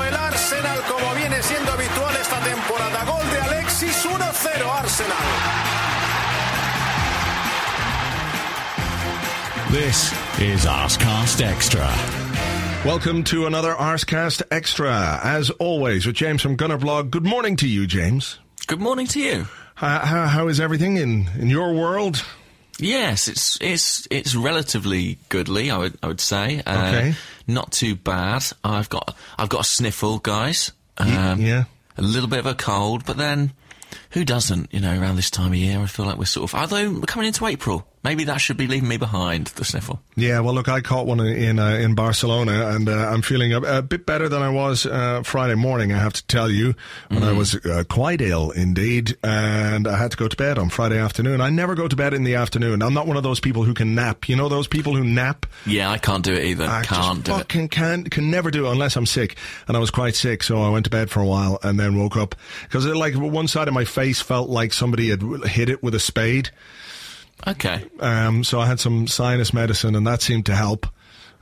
el Arsenal como viene siendo habitual esta temporada. Gol de Alexis 1-0 Arsenal. This is Arscast Extra. Welcome to another Arscast Extra. As always, with James from Gunnerblog. Good morning to you, James. Good morning to you. Uh, how, how is everything in, in your world? Yes, it's it's it's relatively goodly. I would I would say. Uh, Okay. Not too bad. I've got I've got a sniffle, guys. Um, yeah. A little bit of a cold, but then who doesn't? You know, around this time of year, I feel like we're sort of. Although we're coming into April, maybe that should be leaving me behind. The sniffle. Yeah, well, look, I caught one in uh, in Barcelona, and uh, I'm feeling a, a bit better than I was uh, Friday morning. I have to tell you, when I was uh, quite ill indeed, and I had to go to bed on Friday afternoon. I never go to bed in the afternoon. I'm not one of those people who can nap. You know, those people who nap. Yeah, I can't do it either. I can't do it. fucking can't can never do it unless I'm sick, and I was quite sick, so I went to bed for a while and then woke up because like one side of my face felt like somebody had hit it with a spade. Okay. Um, so I had some sinus medicine, and that seemed to help.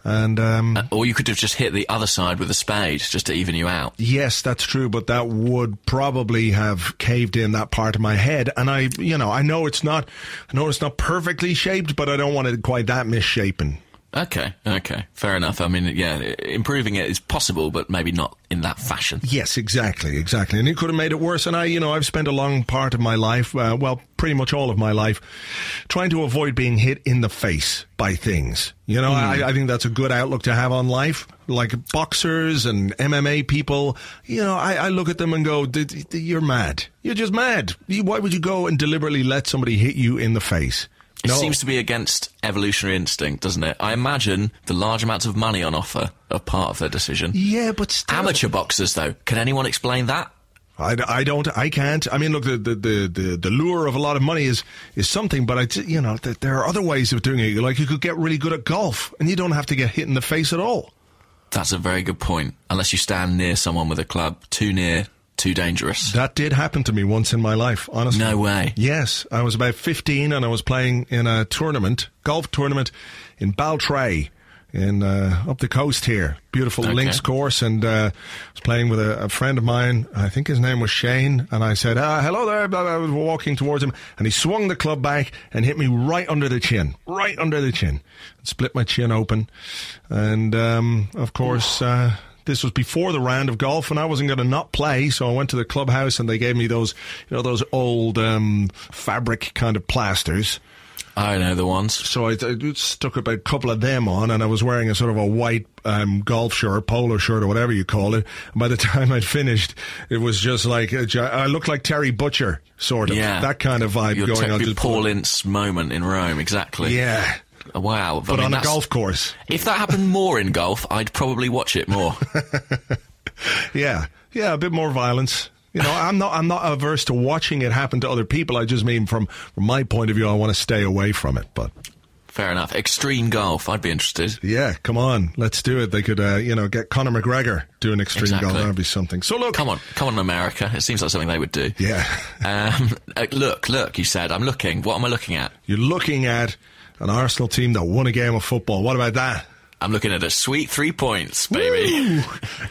And um, Or you could have just hit the other side with a spade just to even you out. yes, that's true, but that would probably have caved in that part of my head. And I, you know, I know it's not, I know it's not perfectly shaped, but I don't want it quite that misshapen. Okay, okay, fair enough. I mean, yeah, improving it is possible, but maybe not in that fashion. Yes, exactly, exactly. And it could have made it worse. And I, you know, I've spent a long part of my life, uh, well, pretty much all of my life, trying to avoid being hit in the face by things. You know, I, I think that's a good outlook to have on life. Like boxers and MMA people, you know, I, I look at them and go, "D- d- d- "You're mad. You're just mad. Why would you go and deliberately let somebody hit you in the face?" It seems to be against evolutionary instinct, doesn't it? I imagine the large amounts of money on offer are part of their decision. yeah, but still, Amateur boxers, though, can anyone explain that? I, I don't I can't I mean look the, the, the, the, the lure of a lot of money is is something but I t- you know th- there are other ways of doing it like you could get really good at golf and you don't have to get hit in the face at all That's a very good point. Unless you stand near someone with a club, too near, too dangerous. that did happen to me once in my life honestly. No way. yes I was about 15 and I was playing in a tournament golf tournament in Baltray in uh, up the coast here. Beautiful Okay. links course and uh, I was playing with a, a friend of mine. I think his name was Shane. And I said ah, hello there I was walking towards him. And he swung the club back and hit me right under the chin right under the chin. Split my chin open. And um, of course uh, this was before the round of golf, and I wasn't going to not play, so I went to the clubhouse and they gave me those, you know, those old um, fabric kind of plasters. I know the ones. So I, I stuck about a couple of them on, and I was wearing a sort of a white um, golf shirt, polo shirt, or whatever you call it. And by the time I'd finished, it was just like a, gi- I looked like Terry Butcher, sort of Yeah. that kind of vibe Your, going on. Paul Ince moment in Rome, exactly. yeah, Wow. but I mean, on a golf course. If that happened more in golf, I'd probably watch it more. Yeah, yeah, a bit more violence. You know, I'm not I'm not averse to watching it happen to other people. I just mean from from my point of view, I want to stay away from it. But Fair enough. Extreme golf, I'd be interested. yeah, come on, let's do it. They could, uh, you know, get Conor McGregor doing extreme Exactly. golf. That'd be something. So look, Come on, come on, America. It seems like something they would do. yeah, Um, uh, look, look, you said. I'm looking. What am I looking at? you're looking at an Arsenal team that won a game of football. What about that? I'm looking at a sweet three points, baby. Woo!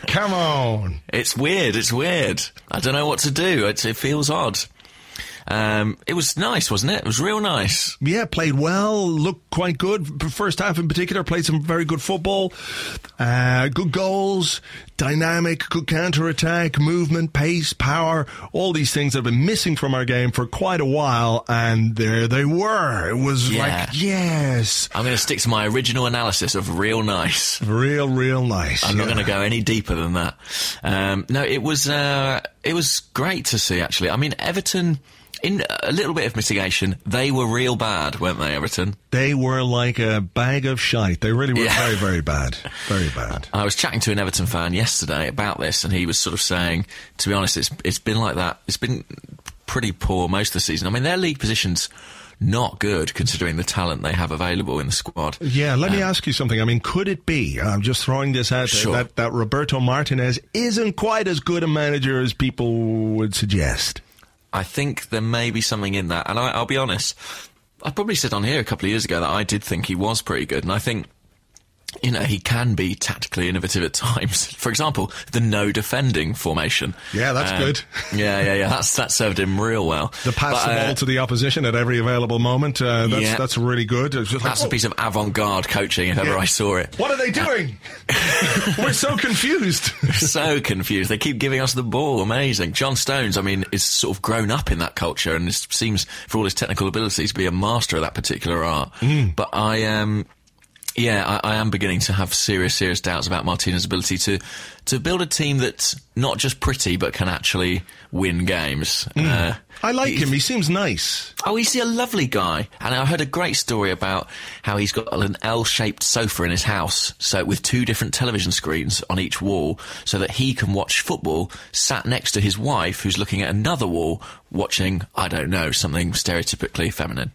come on. It's weird. It's weird. I don't know what to do. It feels odd. Um, it was nice, wasn't it? It was real nice. Yeah, played well, looked quite good. First half in particular, played some very good football, uh, good goals. dynamic, good counter attack, movement, pace, power, all these things that have been missing from our game for quite a while, and there they were. It was Yeah. like, yes, I'm going to stick to my original analysis of real nice. real, real nice. I'm not going to go any deeper than that. Um, no, it was uh, it was great to see. Actually, I mean, Everton. In a little bit of mitigation, they were real bad, weren't they, Everton? They were like a bag of shite. They really were Yeah. very, very bad. Very bad. I was chatting to an Everton fan yesterday about this, and he was sort of saying, to be honest, it's it's been like that. It's been pretty poor most of the season. I mean, their league position's not good considering the talent they have available in the squad. Yeah, let me um, ask you something. I mean, could it be, I'm just throwing this out there, Sure. that, that Roberto Martinez isn't quite as good a manager as people would suggest? I think there may be something in that, and I, I'll be honest. I probably said on here a couple of years ago that I did think he was pretty good, and I think. You know, he can be tactically innovative at times. For example, the no defending formation. Yeah, that's Um, good. Yeah, yeah, yeah. That's that served him real well. The pass But, the uh, ball to the opposition at every available moment, uh, that's, Yeah. that's really good. It's just like, That's a oh, piece of avant-garde coaching if ever I saw it. What are they doing? We're so confused. so confused. They keep giving us the ball. Amazing. John Stones, I mean, is sort of grown up in that culture and seems, for all his technical abilities, to be a master of that particular art. But I Um, yeah, I, I am beginning to have serious, serious doubts about Martinez's ability to to build a team that's not just pretty but can actually win games. Uh, I like he- him. He seems nice. Oh, he's a lovely guy. And I heard a great story about how he's got an L-shaped sofa in his house, so with two different television screens on each wall, so that he can watch football sat next to his wife, who's looking at another wall, watching, I don't know, something stereotypically feminine.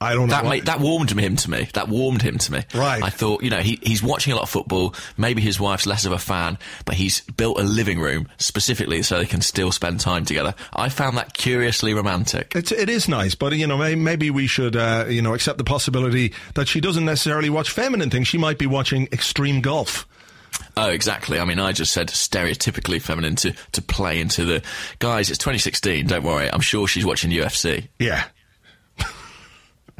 I don't know. That made, that warmed him to me. That warmed him to me. Right. I thought, you know, he, he's watching a lot of football. Maybe his wife's less of a fan, but he's built a living room specifically so they can still spend time together. I found that curiously romantic. It's, it is nice, but you know, may, maybe we should, uh, you know, accept the possibility that she doesn't necessarily watch feminine things. She might be watching extreme golf. Oh, exactly. I mean, I just said stereotypically feminine to, to play into the guys. It's 2016. Don't worry. I'm sure she's watching UFC. Yeah.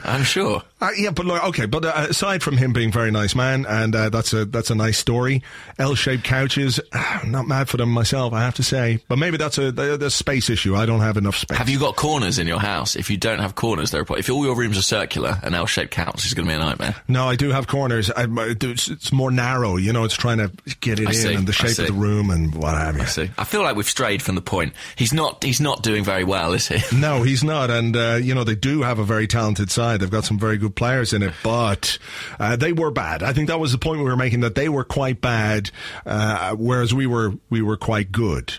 I'm sure. Uh, yeah, but look, okay, but uh, aside from him being a very nice man, and uh, that's a that's a nice story. L-shaped couches, not mad for them myself, I have to say. But maybe that's a the, the space issue. I don't have enough space. Have you got corners in your house? If you don't have corners, they're a if all your rooms are circular, an L-shaped couch is going to be a nightmare. No, I do have corners. I, it's, it's more narrow. You know, it's trying to get it I in see, and the shape of the room and what have you. I See, I feel like we've strayed from the point. He's not. He's not doing very well, is he? No, he's not. And, uh, you know, they do have a very talented side. They've got some very good players in it, but uh, they were bad. I think that was the point we were making, that they were quite bad, uh, whereas we were we were quite good.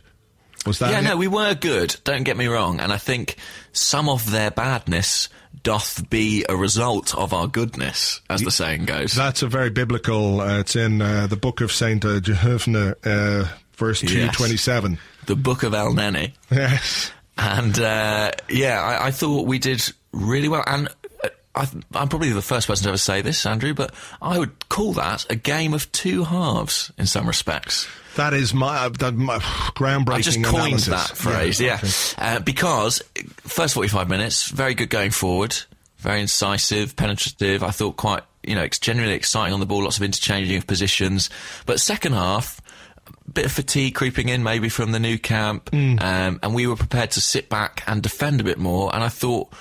Was that yeah, it? no, we were good. Don't get me wrong, and I think some of their badness doth be a result of our goodness, as the saying goes. That's a very biblical. Uh, it's in uh, the book of Saint uh, Jehovah, uh, verse two Yes. twenty seven. the Book of Elneny. Yes. And uh, yeah, I, I thought we did really well. And I, I'm probably the first person to ever say this, Andrew, but I would call that a game of two halves in some respects. That is my, uh, that, my groundbreaking I just coined analysis. that phrase, yeah. okay. Uh, because first 45 minutes, very good going forward, very incisive, penetrative. I thought quite, you know, ex- genuinely exciting on the ball, lots of interchanging of positions. But second half, bit of fatigue creeping in maybe from the Nou Camp, Hmm. um, and we were prepared to sit back and defend a bit more. And I thought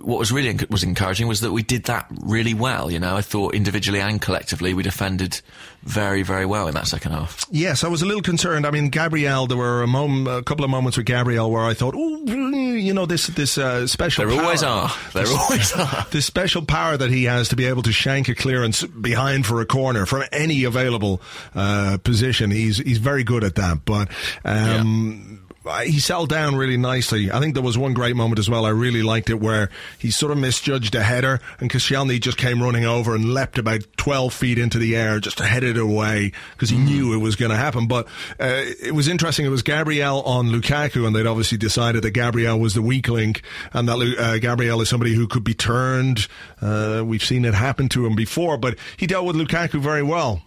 what was really was encouraging was that we did that really well. You know, I thought individually and collectively we defended very, very well in that second half. Yes, I was a little concerned. I mean, Gabriel, there were a, a couple of moments with Gabriel where I thought, oh, you know, this this uh, special. There power, always are. There always are. This special power that he has to be able to shank a clearance behind for a corner from any available uh, position. He's he's very good at that. But um, he settled down really nicely. I think there was one great moment as well. I really liked it where he sort of misjudged a header, and Koscielny just came running over and leapt about twelve feet into the air just headed away because he knew it was going to happen. But uh, it was interesting. It was Gabriel on Lukaku, and they'd obviously decided that Gabriel was the weak link, and that uh, Gabriel is somebody who could be turned. Uh, we've seen it happen to him before, but he dealt with Lukaku very well.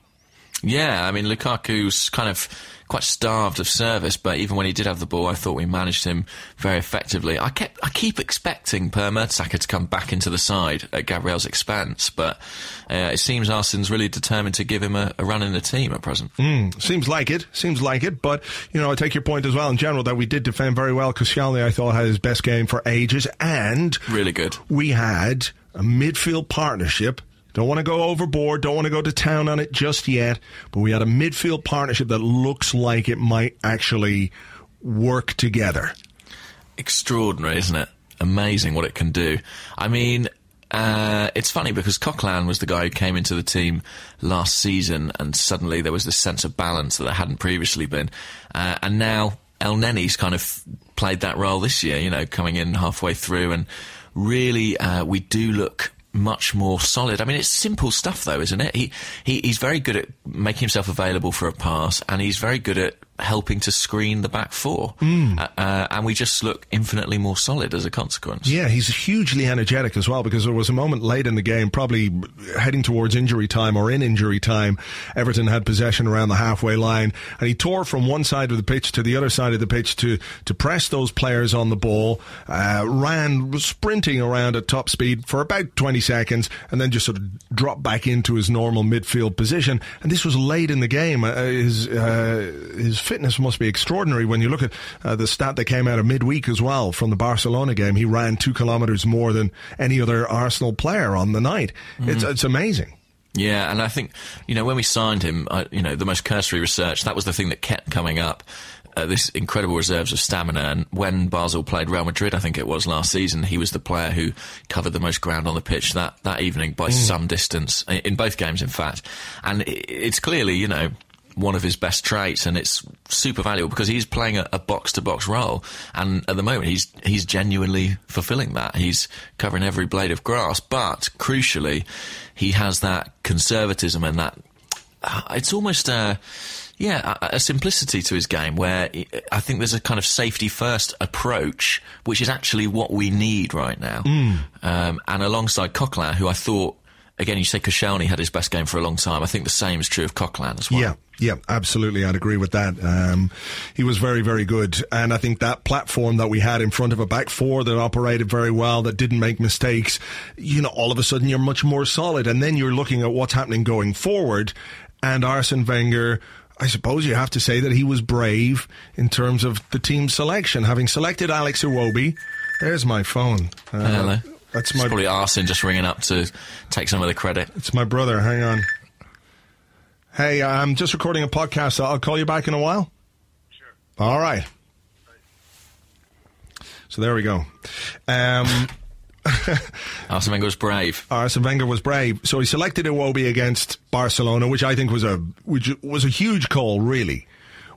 Yeah, I mean Lukaku's kind of quite starved of service, but even when he did have the ball, I thought we managed him very effectively. I kept, I keep expecting Per Mertesacker to come back into the side at Gabriel's expense, but uh, it seems Arsene's really determined to give him a, a, run in the team at present. Mm, seems like it, seems like it, but you know, I take your point as well in general that we did defend very well. Koscielny, I thought, had his best game for ages, and really good. We had a midfield partnership don't want to go overboard. Don't want to go to town on it just yet. But we had a midfield partnership that looks like it might actually work together. Extraordinary, isn't it? Amazing what it can do. I mean, uh, it's funny because Coquelin was the guy who came into the team last season, and suddenly there was this sense of balance that there hadn't previously been. Uh, and now Elneny's kind of played that role this year, you know, coming in halfway through, and really uh, we do look much more solid. I mean, it's simple stuff, though, isn't it? He, he he's very good at making himself available for a pass, and he's very good at helping to screen the back four. Mm. Uh, uh, and we just look infinitely more solid as a consequence. Yeah, he's hugely energetic as well because there was a moment late in the game, probably heading towards injury time or in injury time. Everton had possession around the halfway line and he tore from one side of the pitch to the other side of the pitch to, to press those players on the ball, uh, ran sprinting around at top speed for about 20 seconds and then just sort of dropped back into his normal midfield position. And this was late in the game. Uh, his, uh, his fitness must be extraordinary when you look at uh, the stat that came out of midweek as well from the Barcelona game. He ran two kilometres more than any other Arsenal player on the night. Mm-hmm. It's, it's amazing. Yeah, and I think you know when we signed him, uh, you know the most cursory research that was the thing that kept coming up. Uh, this incredible reserves of stamina. And when Basel played Real Madrid, I think it was last season, he was the player who covered the most ground on the pitch that, that evening by mm. some distance in both games, in fact. And it's clearly, you know, one of his best traits, and it's super valuable because he's playing a box to box role, and at the moment he's he's genuinely fulfilling that. He's covering every blade of grass, but crucially, he has that conservatism and that uh, it's almost a yeah, a, a, simplicity to his game where I think there's a kind of safety first approach, which is actually what we need right now. Mm. Um, and alongside Coquelin, who I thought again, you say Koscielny had his best game for a long time. I think the same is true of Coquelin as well. Yeah, yeah, absolutely. I'd agree with that. Um, he was very, very good. And I think that platform that we had in front of a back four that operated very well, that didn't make mistakes, you know, all of a sudden you're much more solid. And then you're looking at what's happening going forward. And Arsene Wenger, I suppose you have to say that he was brave in terms of the team selection, having selected Alex Iwobi. There's my phone. Uh, Hello. That's my it's probably Arsene just ringing up to take some of the credit. It's my brother. Hang on. Hey, I'm just recording a podcast. I'll call you back in a while. Sure. All right. So there we go. Um, Arsene Wenger was brave. Arsene Wenger was brave. So he selected Iwobi against Barcelona, which I think was a which was a huge call, really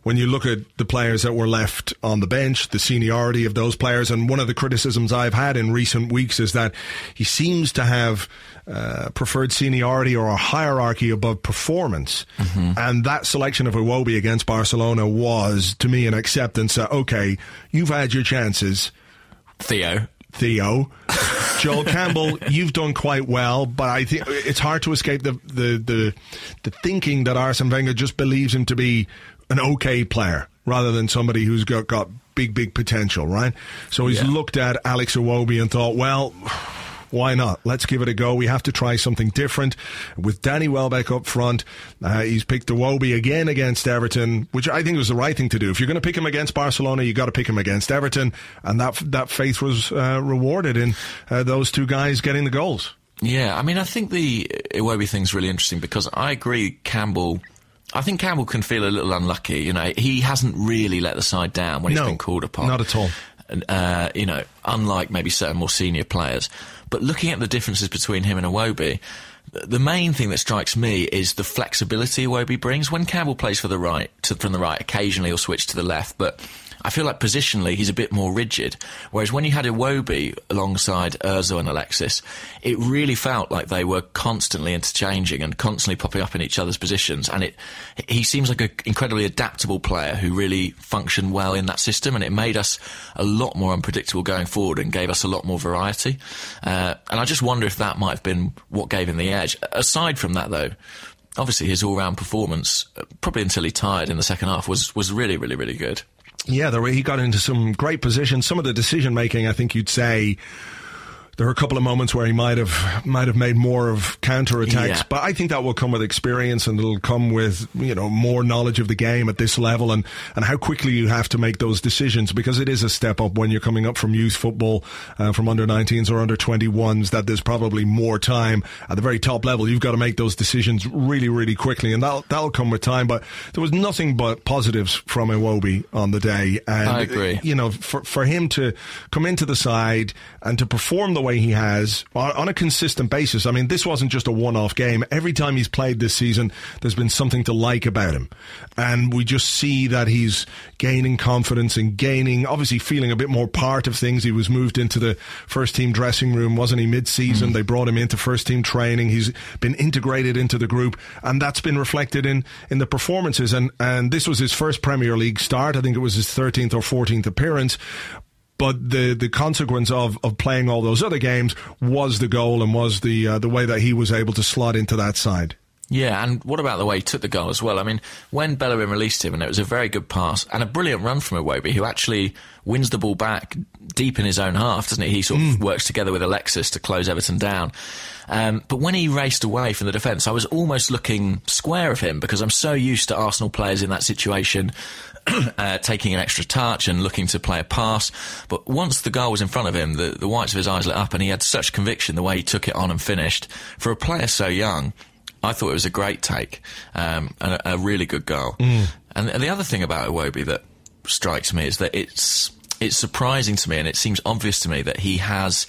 when you look at the players that were left on the bench, the seniority of those players, and one of the criticisms I've had in recent weeks is that he seems to have uh, preferred seniority or a hierarchy above performance. Mm-hmm. And that selection of Iwobi against Barcelona was, to me, an acceptance that, okay, you've had your chances. Theo. Theo. Joel Campbell, you've done quite well, but I think it's hard to escape the, the, the, the thinking that Arsene Wenger just believes him to be an okay player rather than somebody who's got, got big, big potential, right? So he's yeah. looked at Alex Iwobi and thought, well, why not? Let's give it a go. We have to try something different. With Danny Welbeck up front, uh, he's picked Iwobi again against Everton, which I think was the right thing to do. If you're going to pick him against Barcelona, you got to pick him against Everton, and that that faith was uh, rewarded in uh, those two guys getting the goals. Yeah, I mean, I think the Iwobi thing's really interesting because I agree Campbell I think Campbell can feel a little unlucky. You know, he hasn't really let the side down when no, he's been called upon. Not at all. Uh, you know, unlike maybe certain more senior players. But looking at the differences between him and Iwobi, the main thing that strikes me is the flexibility Iwobi brings. When Campbell plays for the right, to, from the right, occasionally he'll switch to the left, but I feel like positionally he's a bit more rigid. Whereas when you had Iwobi alongside Özil and Alexis, it really felt like they were constantly interchanging and constantly popping up in each other's positions. And it, he seems like an incredibly adaptable player who really functioned well in that system. And it made us a lot more unpredictable going forward and gave us a lot more variety. Uh, and I just wonder if that might have been what gave him the edge. Aside from that, though, obviously his all-round performance, uh, probably until he tired in the second half, was was really, really, really good. Yeah, the way he got into some great positions. Some of the decision making, I think you'd say, there were a couple of moments where he might have might have made more of counter attacks, Yeah. but I think that will come with experience and it'll come with you know more knowledge of the game at this level and and how quickly you have to make those decisions because it is a step up when you're coming up from youth football, uh, from under 19s or under 21s. That there's probably more time at the very top level. You've got to make those decisions really really quickly, and that'll that'll come with time. But there was nothing but positives from Iwobi on the day, and I agree. you know, for, for him to come into the side and to perform the way he has on, a consistent basis. I mean, this wasn't just a one-off game. Every time he's played this season, there's been something to like about him. And we just see that he's gaining confidence and gaining, obviously feeling a bit more part of things. He was moved into the first team dressing room, wasn't he, mid-season? Mm-hmm. They brought him into first team training. He's been integrated into the group and that's been reflected in, in the performances. And, and this was his first Premier League start. I think it was his 13th or 14th appearance but the the consequence of, of playing all those other games was the goal and was the uh, the way that he was able to slot into that side. Yeah, and what about the way he took the goal as well? I mean, when Bellerin released him, and it was a very good pass and a brilliant run from Iwobi, who actually wins the ball back deep in his own half, doesn't he? He sort of works together with Alexis to close Everton down. Um, but when he raced away from the defence, I was almost looking square of him because I'm so used to Arsenal players in that situation uh, taking an extra touch and looking to play a pass. But once the goal was in front of him, the, the whites of his eyes lit up and he had such conviction the way he took it on and finished. For a player so young, I thought it was a great take um, and a, a really good goal. And, and the other thing about Iwobi that strikes me is that it's it's surprising to me and it seems obvious to me that he has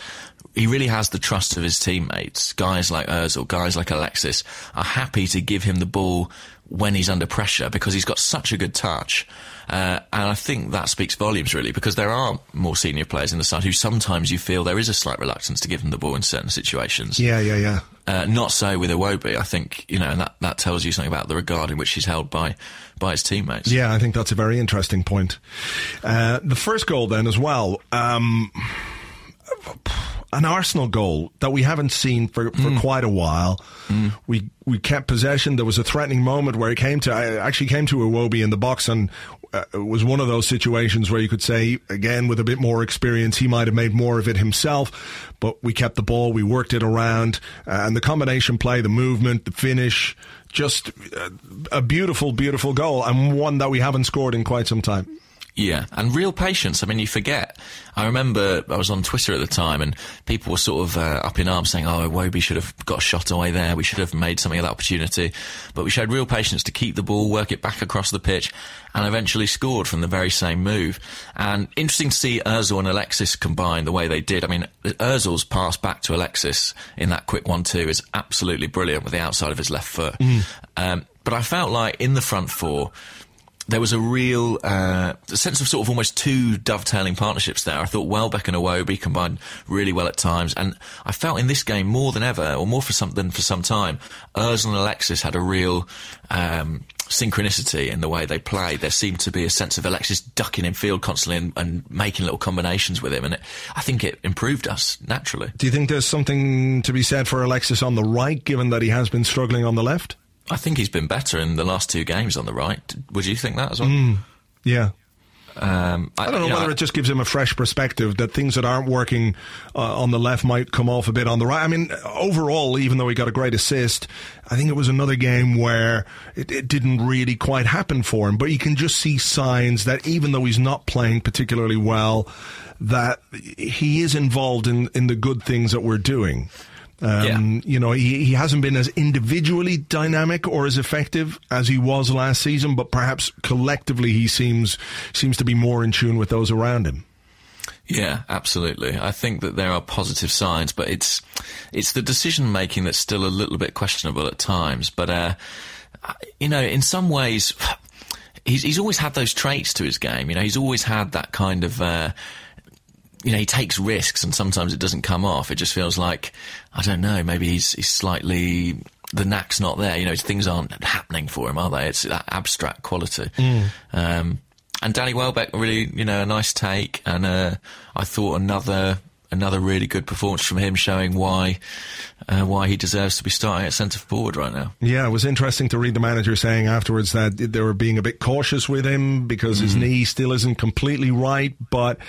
he really has the trust of his teammates. Guys like Ozil, guys like Alexis are happy to give him the ball when he's under pressure because he's got such a good touch. Uh, and I think that speaks volumes really because there are more senior players in the side who sometimes you feel there is a slight reluctance to give them the ball in certain situations. Yeah, yeah, yeah. Uh, not so with Iwobi. I think you know, and that, that tells you something about the regard in which he's held by by his teammates. Yeah, I think that's a very interesting point. Uh, the first goal, then, as well. Um, an Arsenal goal that we haven't seen for, for quite a while. We we kept possession. There was a threatening moment where it came to I actually came to Iwobi in the box and uh, it was one of those situations where you could say again with a bit more experience he might have made more of it himself. But we kept the ball, we worked it around, uh, and the combination play, the movement, the finish, just uh, a beautiful, beautiful goal and one that we haven't scored in quite some time. Yeah, and real patience. I mean, you forget. I remember I was on Twitter at the time, and people were sort of uh, up in arms saying, "Oh, Wobie should have got a shot away there. We should have made something of that opportunity." But we showed real patience to keep the ball, work it back across the pitch, and eventually scored from the very same move. And interesting to see Özil and Alexis combine the way they did. I mean, Özil's pass back to Alexis in that quick one-two is absolutely brilliant with the outside of his left foot. Um, but I felt like in the front four there was a real uh, sense of sort of almost two dovetailing partnerships there. I thought Welbeck and Iwobi combined really well at times, and I felt in this game more than ever, or more for some than for some time, Ozil and Alexis had a real um, synchronicity in the way they played. There seemed to be a sense of Alexis ducking in field constantly and, and making little combinations with him, and it, I think it improved us naturally. Do you think there's something to be said for Alexis on the right, given that he has been struggling on the left? I think he's been better in the last two games on the right. Would you think that as well? Yeah. Um, I don't know you whether it just gives him a fresh perspective that things that aren't working uh, on the left might come off a bit on the right. I mean, overall, even though he got a great assist, I think it was another game where it, it didn't really quite happen for him. But you can just see signs that even though he's not playing particularly well, that he is involved in, in the good things that we're doing. Um, You know, he, he hasn't been as individually dynamic or as effective as he was last season, but perhaps collectively he seems seems to be more in tune with those around him. Yeah, absolutely. I think that there are positive signs, but it's it's the decision making that's still a little bit questionable at times. But uh, you know, in some ways, he's he's always had those traits to his game. You know, he's always had that kind of. Uh, you know, he takes risks and sometimes it doesn't come off. It just feels like, I don't know, maybe he's, he's slightly, the knack's not there. You know, things aren't happening for him, are they? It's that abstract quality. Um, and Danny Welbeck, really, you know, a nice take. And, uh, I thought another, another really good performance from him showing why, uh, why he deserves to be starting at centre forward right now. Yeah, it was interesting to read the manager saying afterwards that they were being a bit cautious with him because his knee still isn't completely right. But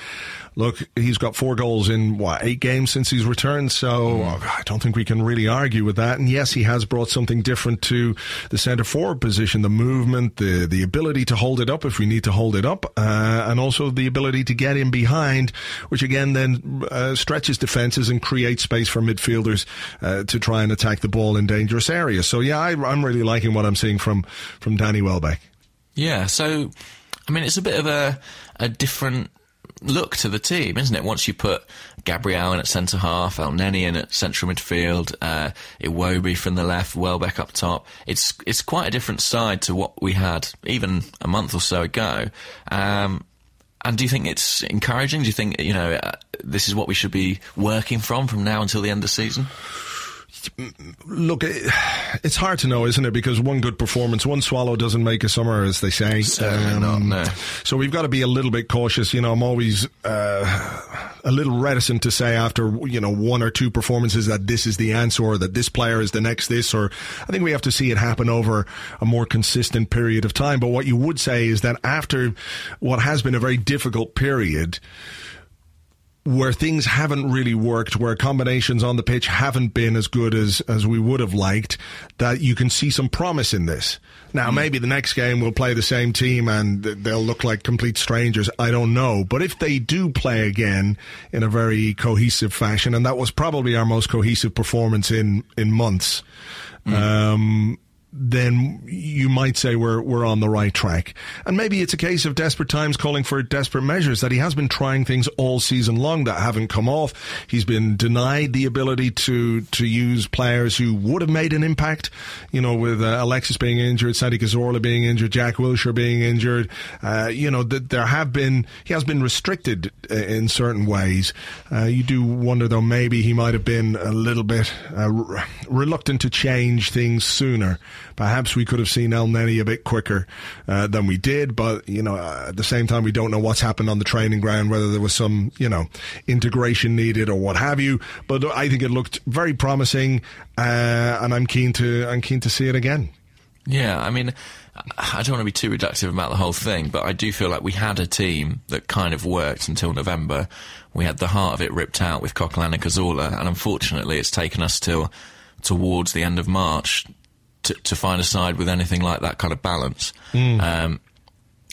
look, he's got four goals in what eight games since he's returned, so I don't think we can really argue with that. And yes, he has brought something different to the centre forward position: the movement, the the ability to hold it up if we need to hold it up, uh, and also the ability to get in behind, which again then uh, stretches defences and creates space for midfielders uh, to try and attack the ball in dangerous areas. So yeah, I, I'm really liking what I'm seeing from from Danny Welbeck. Yeah, so I mean, it's a bit of a a different look to the team, isn't it? Once you put Gabriel in at centre half, Elneny in at central midfield, uh, Iwobi from the left, Welbeck up top, it's it's quite a different side to what we had even a month or so ago. Um, and do you think it's encouraging? Do you think you know uh, this is what we should be working from from now until the end of the season? Look, it's hard to know, isn't it? Because one good performance, one swallow doesn't make a summer, as they say. Certainly not, no. So we've got to be a little bit cautious. You know, I'm always uh, a little reticent to say after you know one or two performances that this is the answer or that this player is the next this. Or I think we have to see it happen over a more consistent period of time. But what you would say is that after what has been a very difficult period where things haven't really worked, where combinations on the pitch haven't been as good as, as we would have liked, that you can see some promise in this. Now, maybe the next game we'll play the same team and they'll look like complete strangers. I don't know. But if they do play again in a very cohesive fashion, and that was probably our most cohesive performance in, in months, um, then you might say we're we're on the right track. And maybe it's a case of desperate times calling for desperate measures that he has been trying things all season long that haven't come off. He's been denied the ability to to use players who would have made an impact, you know, with uh, Alexis being injured, Santi Cazorla being injured, Jack Wilshere being injured. Uh, you know, th- there have been he has been restricted uh, in certain ways. Uh, you do wonder though maybe he might have been a little bit uh, r- reluctant to change things sooner. Perhaps we could have seen Elneny a bit quicker uh, than we did, but you know, uh, at the same time, we don't know what's happened on the training ground, whether there was some you know integration needed or what have you. But I think it looked very promising, uh, and I'm keen to I'm keen to see it again. Yeah, I mean, I don't want to be too reductive about the whole thing, but I do feel like we had a team that kind of worked until November. We had the heart of it ripped out with Coquelin and Cazorla, and unfortunately, it's taken us till towards the end of March to, to find a side with anything like that kind of balance. Um,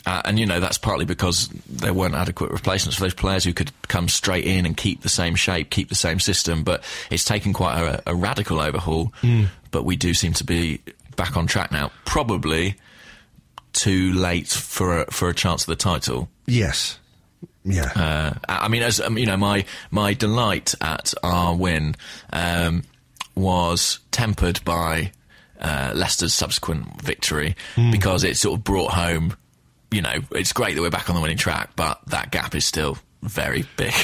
uh, and you know that's partly because there weren't adequate replacements for those players who could come straight in and keep the same shape, keep the same system. But it's taken quite a, a radical overhaul. But we do seem to be back on track now. Probably too late for a, for a chance of the title. Yes. Yeah. Uh, I mean, as um, you know, my my delight at our win um, was tempered by uh, Leicester's subsequent victory because it sort of brought home. You know, it's great that we're back on the winning track, but that gap is still very big.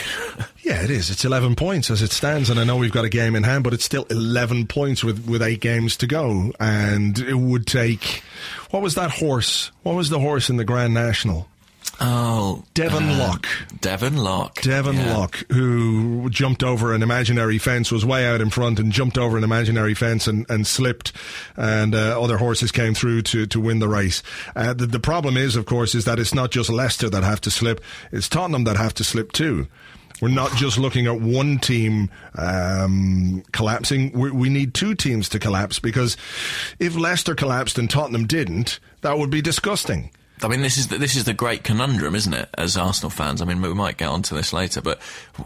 Yeah, it is. It's 11 points as it stands, and I know we've got a game in hand, but it's still 11 points with, with eight games to go. And it would take. What was that horse? What was the horse in the Grand National? Oh, Devon uh, Loch. Devon Loch. Devon Yeah. Loch, who jumped over an imaginary fence, was way out in front and jumped over an imaginary fence and, and slipped, and uh, other horses came through to, to win the race. Uh, the, the problem is, of course, is that it's not just Leicester that have to slip; it's Tottenham that have to slip too. We're not just looking at one team um, collapsing. We, we need two teams to collapse because if Leicester collapsed and Tottenham didn't, that would be disgusting. I mean, this is the, this is the great conundrum, isn't it? As Arsenal fans, I mean, we might get onto this later, but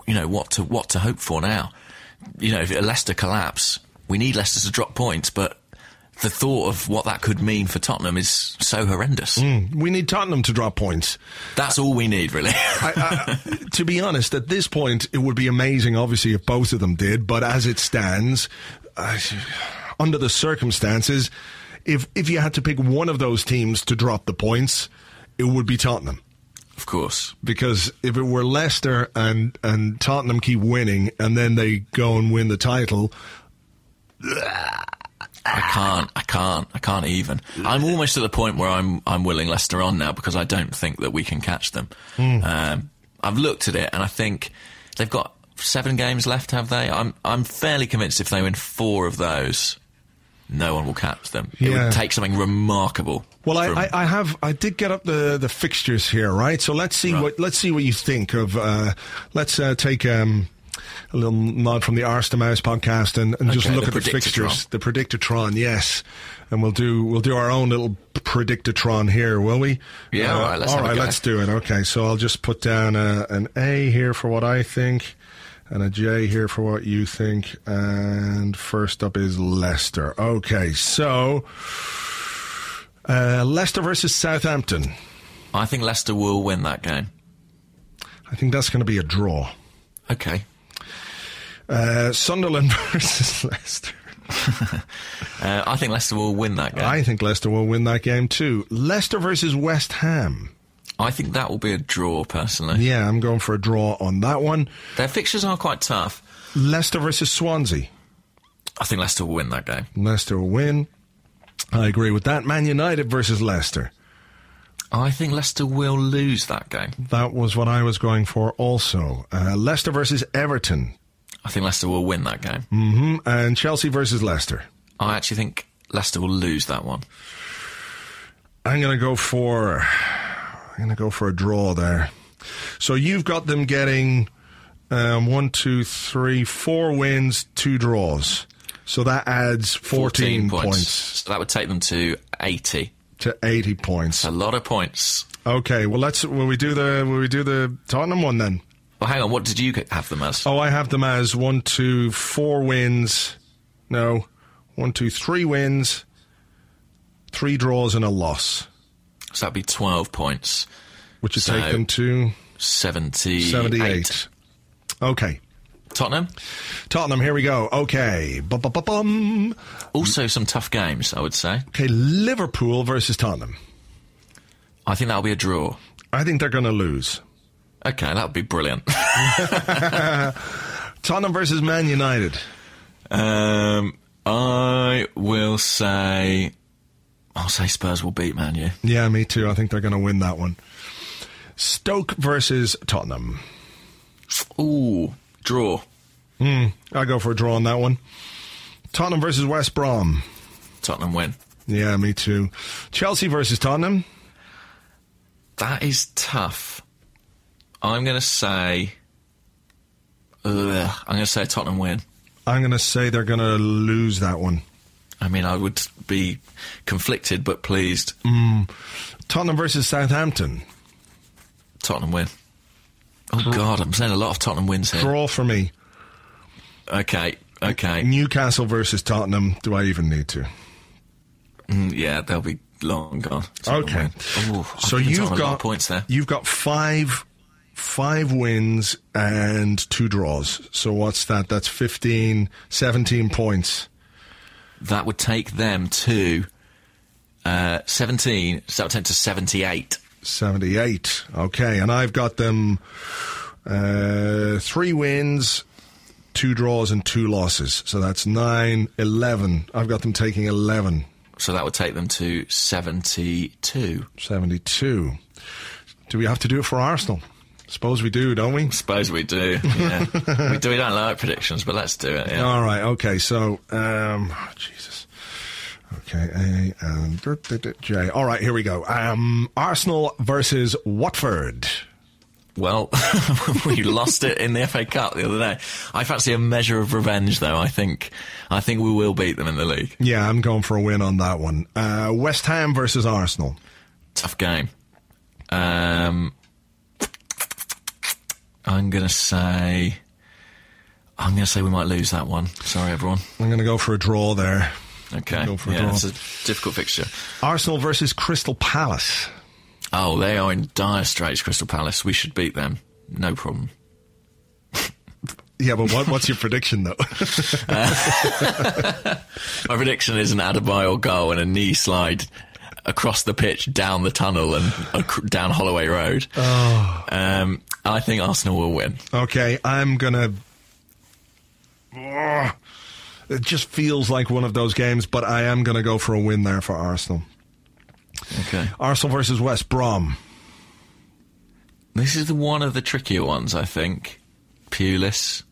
you know what to what to hope for now. You know, if Leicester collapse, we need Leicester to drop points, but the thought of what that could mean for Tottenham is so horrendous. We need Tottenham to drop points. That's all we need, really. I, I, to be honest, at this point, it would be amazing, obviously, if both of them did. But as it stands, uh, under the circumstances, if if you had to pick one of those teams to drop the points, it would be Tottenham. of course. Because if it were Leicester and and Tottenham keep winning, and then they go and win the title, I can't. I can't. I can't even. I'm almost at the point where I'm I'm willing Leicester on now because I don't think that we can catch them. Um, I've looked at it and I think they've got seven games left, have they? I'm I'm fairly convinced if they win four of those, no one will catch them. It Yeah. would take something remarkable. Well, I, from- I, I have I did get up the, the fixtures here, right? So let's see Right. what let's see what you think of. Uh, let's uh, take um, a little nod from the Arse to Mouse podcast and, and just Okay, look the at the fixtures, the Predictatron, yes. And we'll do we'll do our own little Predictatron here, will we? Yeah, all right, let's all right, go. let's do it. Okay, so I'll just put down a, an A here for what I think. And a J here for what you think. And first up is Leicester. Okay, so uh, Leicester versus Southampton. I think Leicester will win that game. I think that's going to be a draw. Okay. Uh, Sunderland versus Leicester. Uh, I think Leicester will win that game. I think Leicester will win that game too. Leicester versus West Ham. I think that will be a draw, personally. Yeah, I'm going for a draw on that one. Their fixtures are quite tough. Leicester versus Swansea. I think Leicester will win that game. Leicester will win. I agree with that. Man United versus Leicester. I think Leicester will lose that game. That was what I was going for also. Uh, Leicester versus Everton. I think Leicester will win that game. hmm And Chelsea versus Leicester. I actually think Leicester will lose that one. I'm going to go for I'm going to go for a draw there. So you've got them getting um, one, two, three, four wins, two draws. So that adds 14, points. So that would take them to 80. to 80 points. A lot of points. Okay, well let's will we do the will we do the Tottenham one then? Well, hang on. What did you have them as? Oh, I have them as one, two, four wins. No, one, two, three wins, three draws and a loss, So that'd be 12 points. which would So- take them to 78. 78. Okay. Tottenham. Tottenham, here we go. Okay. Bum-bum-bum-bum. Also some tough games, I would say. Okay, Liverpool versus Tottenham. I think that'll be a draw. I think they're going to lose. Okay, that would be brilliant. Tottenham versus Man United. um, I will say. I'll say Spurs will beat Man U. Yeah, me too. I think they're going to win that one. Stoke versus Tottenham. Ooh, draw. Hmm, I go for a draw on that one. Tottenham versus West Brom. Tottenham win. Yeah, me too. Chelsea versus Tottenham. That is tough. I'm going to say. Ugh, I'm going to say Tottenham win. I'm going to say they're going to lose that one. I mean, I would be conflicted but pleased. Tottenham versus Southampton. Tottenham win. Oh God, I'm saying a lot of Tottenham wins here. Draw for me. Okay, okay, Newcastle versus Tottenham. Do I even need to? Mm, yeah, they'll be long gone. Tottenham Okay. Ooh, So you've got points there. You've got five five wins and two draws. So what's that? That's 15, 17 points. That would take them to uh, 17. So that would take to 78. 78. Okay, and I've got them uh, three wins, two draws, and two losses. So that's 9, 11. I've got them taking 11, So that would take them to 72. 72. Do we have to do it for Arsenal? Suppose we do, don't we? Suppose we do. Yeah. we do. We don't like predictions, but let's do it. Yeah. All right. Okay. So, um, oh, Jesus. Okay. A and J. All right, Here we go. Um, Arsenal versus Watford. Well, we lost it in the FA Cup the other day. I fancy a measure of revenge, though. I think, I think we will beat them in the league. Yeah, I'm going for a win on that one. Uh, West Ham versus Arsenal. Tough game. Um, I'm gonna say, I'm gonna say we might lose that one. Sorry, everyone. I'm going to go for a draw there. Okay, Go for a yeah, draw. it's a difficult fixture. Arsenal versus Crystal Palace. Oh, they are in dire straits, Crystal Palace. We should beat them. No problem. Yeah, but what, what's your prediction though? Uh, my prediction is an Adebayor goal and a knee slide across the pitch, down the tunnel, and ac- down Holloway Road. Oh. Um, I think Arsenal will win. okay, I'm gonna. Oh, it just feels like one of those games, but I am to go for a win there for Arsenal. Okay. Arsenal versus West Brom. This is the one of the trickier ones, I think. Pulis.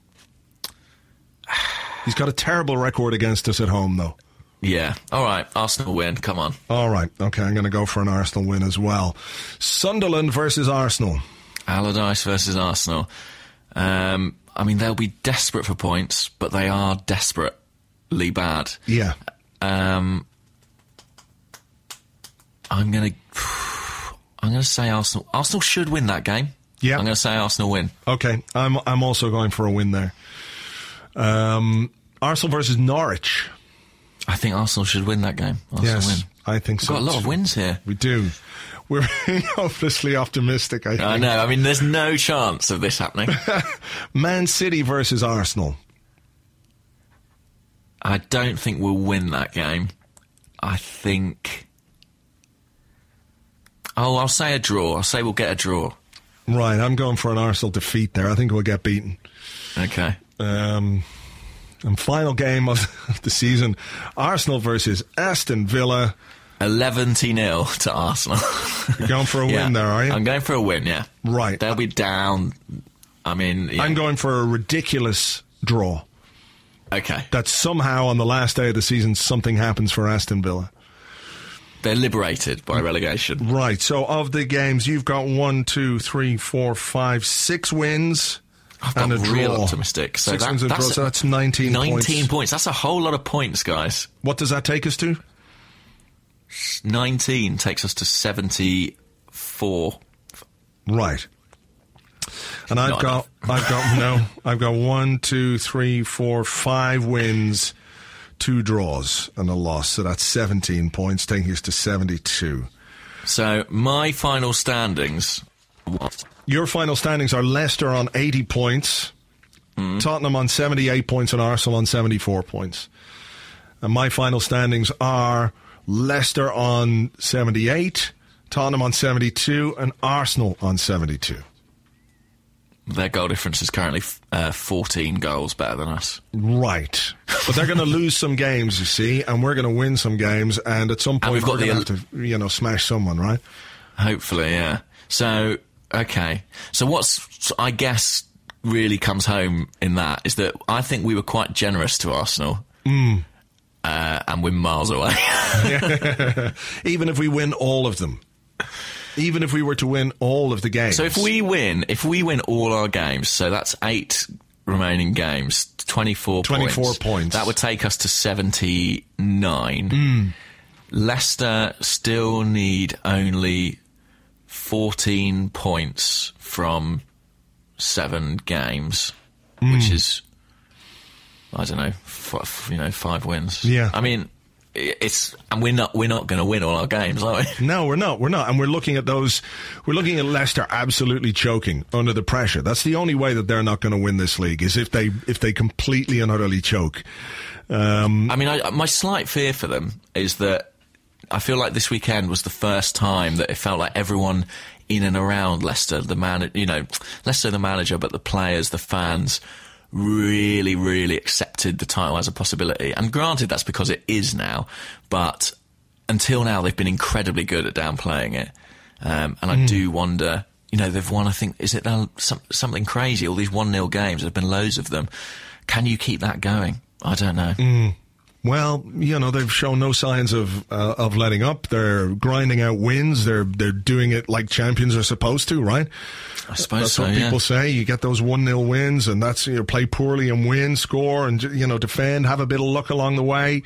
He's got a terrible record against us at home, though. Yeah. All right. Arsenal win. Come on. All right. Okay, I'm going to go for an Arsenal win as well. Sunderland versus Arsenal. Allardyce versus Arsenal. Um, I mean, they'll be desperate for points, but they are desperately bad. Yeah. Um, I'm gonna, I'm gonna say Arsenal. Arsenal should win that game. Yeah. I'm gonna say Arsenal win. Okay. I'm I'm also going for a win there. Um, Arsenal versus Norwich. I think Arsenal should win that game. Arsenal yes, win. I think so. Got a lot of wins here. We do. We're hopelessly optimistic. I think. I know. I mean, there's no chance of this happening. Man City versus Arsenal. I don't think we'll win that game. I think. Oh, I'll say a draw. I'll say we'll get a draw. Right. I'm going for an Arsenal defeat there. I think we'll get beaten. Okay. Um, and final game of the season: Arsenal versus Aston Villa. 11 0 to Arsenal. You're going for a Yeah. win there, are you? I'm going for a win, yeah. Right. They'll be down. I mean, yeah. I'm going for a ridiculous draw. okay. That somehow on the last day of the season something happens for Aston Villa. They're liberated by relegation. Right. So of the games, you've got one, two, three, four, five, six wins. I've got and a real draw. optimistic. So Six that, wins and a that's, draw, so that's 19 19 points. points. That's a whole lot of points, guys. What does that take us to? 19 takes us to 74. Right. And I've Not got, I've got no, I've got one, two, three, four, five wins, two draws, and a loss. So that's 17 points, taking us to 72. So my final standings. Your final standings are Leicester on 80 points, Tottenham on 78 points, and Arsenal on 74 points. And my final standings are Leicester on 78, Tottenham on 72, and Arsenal on 72. Their goal difference is currently uh, 14 goals better than us. Right. But they're going to lose some games, you see, and we're going to win some games, and at some point we've got we're going the to have to, you know, smash someone, right? Hopefully, yeah. So, okay. So what's, I guess, really comes home in that is that I think we were quite generous to Arsenal. Mm. Uh, and we're miles away. Even if we win all of them. Even if we were to win all of the games. so if we win, if we win all our games, so that's eight remaining games, 24, 24 points, points. That would take us to 79. Hmm. Leicester still need only 14 points from seven games, Hmm. which is, I don't know, f- you know, five wins. Yeah. I mean, it's, and we're not, we're not going to win all our games, are we? No, we're not. We're not. And we're looking at those. We're looking at Leicester absolutely choking under the pressure. That's the only way that they're not going to win this league is if they if they completely and utterly choke. Um, I mean, I, my slight fear for them is that I feel like this weekend was the first time that it felt like everyone in and around Leicester, the man, you know, Leicester the manager, but the players, the fans, really, really accepted the title as a possibility. And granted, that's because it is now, but until now they've been incredibly good at downplaying it. Um, and I do wonder, you know, they've won. I think is it now some, something crazy? All these one 0 games. There've been loads of them. Can you keep that going? I don't know. Well, you know they've shown no signs of uh, of letting up. They're grinding out wins. They're they're doing it like champions are supposed to, right? I suppose That's so. what yeah. people say. You get those one 0 wins, and that's you know, play poorly and win, score, and you know defend, have a bit of luck along the way.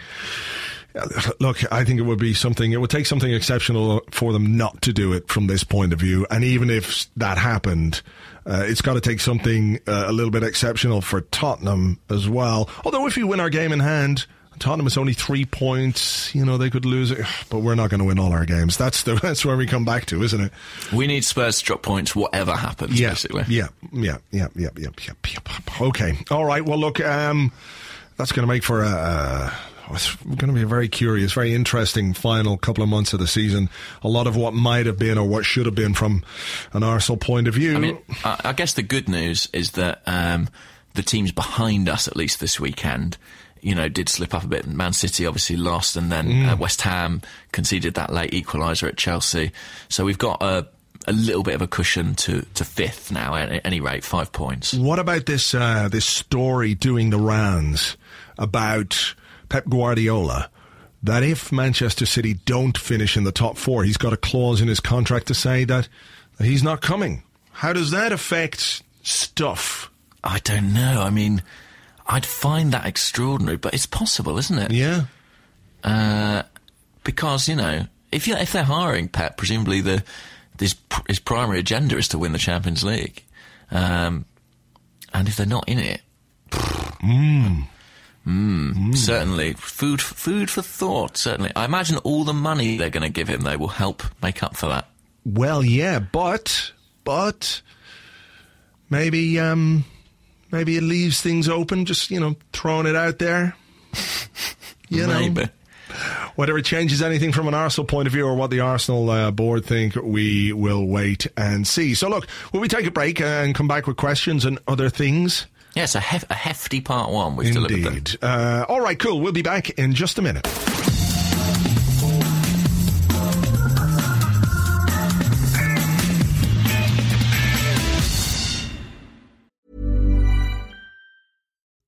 Look, I think it would be something. It would take something exceptional for them not to do it from this point of view. And even if that happened, uh, it's got to take something uh, a little bit exceptional for Tottenham as well. Although if we win our game in hand. Tottenham is only three points. You know they could lose it, but we're not going to win all our games. That's the that's where we come back to, isn't it? We need Spurs to drop points, whatever happens. Yeah, basically. yeah, yeah, yeah, yeah, yeah, yeah, yeah. Okay, all right. Well, look, um, that's going to make for a. Uh, it's going to be a very curious, very interesting final couple of months of the season. A lot of what might have been or what should have been from an Arsenal point of view. I mean, I, I guess the good news is that um, the teams behind us, at least this weekend, you know, did slip up a bit. Man City obviously lost, and then Mm. uh, West Ham conceded that late equaliser at Chelsea. So we've got a, a little bit of a cushion to, to fifth now. At any rate, five points. What about this uh, this story doing the rounds about Pep Guardiola? That if Manchester City don't finish in the top four, he's got a clause in his contract to say that, that he's not coming. How does that affect stuff? I don't know. I mean, I'd find that extraordinary, but it's possible, isn't it? Yeah. Uh, because you know, if you if they're hiring Pep, presumably the his, his primary agenda is to win the Champions League, um, and if they're not in it, Mm. mm, certainly food food for thought. Certainly, I imagine all the money they're going to give him, they will help make up for that. Well, yeah, but but maybe um maybe it leaves things open. Just you know, throwing it out there. You know, Maybe. whether it changes anything from an Arsenal point of view or what the Arsenal uh, board think, we will wait and see. So, look, will we take a break and come back with questions and other things? Yes, a, hef- a hefty part one we've delivered. Indeed. Uh, all right, cool. We'll be back in just a minute.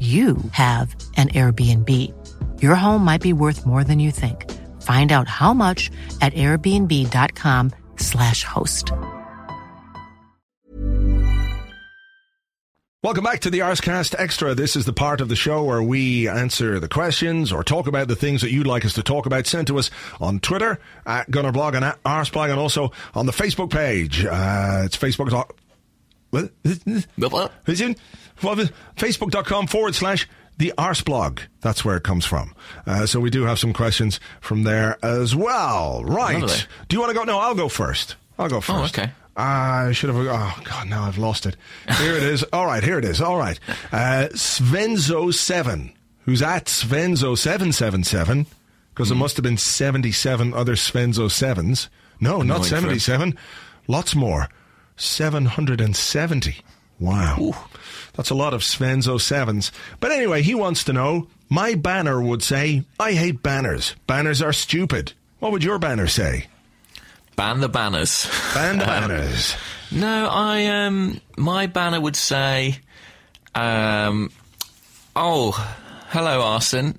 you have an Airbnb. Your home might be worth more than you think. Find out how much at airbnb.com/slash host. Welcome back to the Arscast Extra. This is the part of the show where we answer the questions or talk about the things that you'd like us to talk about. Sent to us on Twitter at Gunnerblog and at Arsblog and also on the Facebook page. Uh, it's Facebook. dot- What? It? Facebook.com forward slash the Arsblog. That's where it comes from. Uh, so we do have some questions from there as well. Right. Lovely. Do you want to go? No, I'll go first. I'll go first. Oh, okay. I should have. Oh God! Now I've lost it. Here it is. All right, here it is. All right. Uh, Svenzo seven, who's at Svenzo seven seven seven, because there must have been seventy seven other Svenzo sevens. No, not Annoying for seventy seven. Lots more. Seven hundred and seventy. Wow. That's a lot of Svenzo sevens. But anyway, he wants to know. My banner would say, "I hate banners. Banners are stupid." What would your banner say? Ban the banners. Ban the banners. No, I um my banner would say um oh, hello Arsene.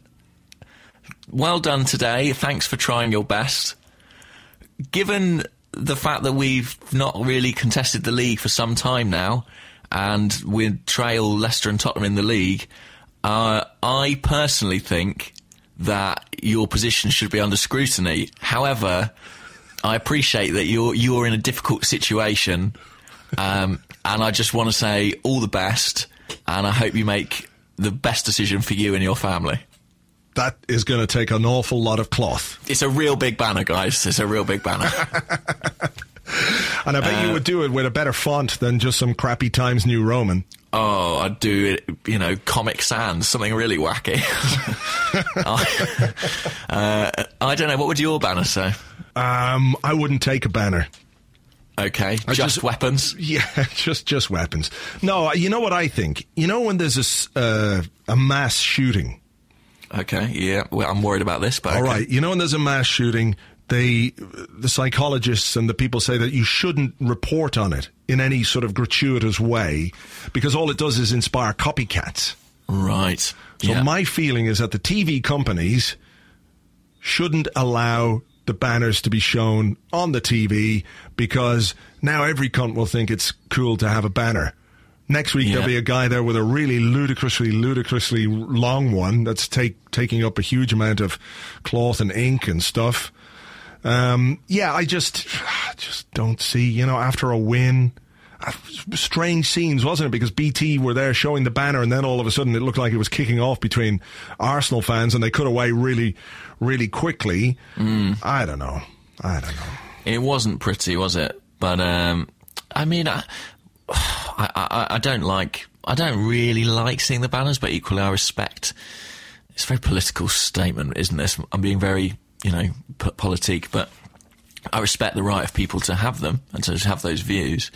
Well done today. Thanks for trying your best. Given the fact that we've not really contested the league for some time now and we trail Leicester and Tottenham in the league, uh, I personally think that your position should be under scrutiny. However, I appreciate that you're you're in a difficult situation, um, and I just want to say all the best, and I hope you make the best decision for you and your family. That is going to take an awful lot of cloth. It's a real big banner, guys. It's a real big banner. And I bet you would do it with a better font than just some crappy Times New Roman. oh, I'd do it, you know, Comic Sans, something really wacky. uh, I don't know. What would your banner say? Um, I wouldn't take a banner. Okay, just, just- weapons. Yeah, just just weapons. No, you know what I think? You know when there's a uh, a mass shooting. Okay, yeah. Well, I'm worried about this, but All okay. right, you know when there's a mass shooting, they the psychologists and the people say that you shouldn't report on it in any sort of gratuitous way because all it does is inspire copycats. Right. So yeah. my feeling is that the TV companies shouldn't allow the banners to be shown on the TV because now every cunt will think it's cool to have a banner. Next week Yeah. there'll be a guy there with a really ludicrously, ludicrously long one that's take, taking up a huge amount of cloth and ink and stuff. Um, yeah, I just, just don't see. You know, after a win, strange scenes, wasn't it? Because BT were there showing the banner, and then all of a sudden it looked like it was kicking off between Arsenal fans, and they cut away really, really quickly. I don't know. I don't know. It wasn't pretty, was it? But um, I mean, I, I, I, I don't like, I don't really like seeing the banners, but equally I respect. It's a very political statement, isn't this? I'm being very, you know, p- politique, but I respect the right of people to have them and to have those views.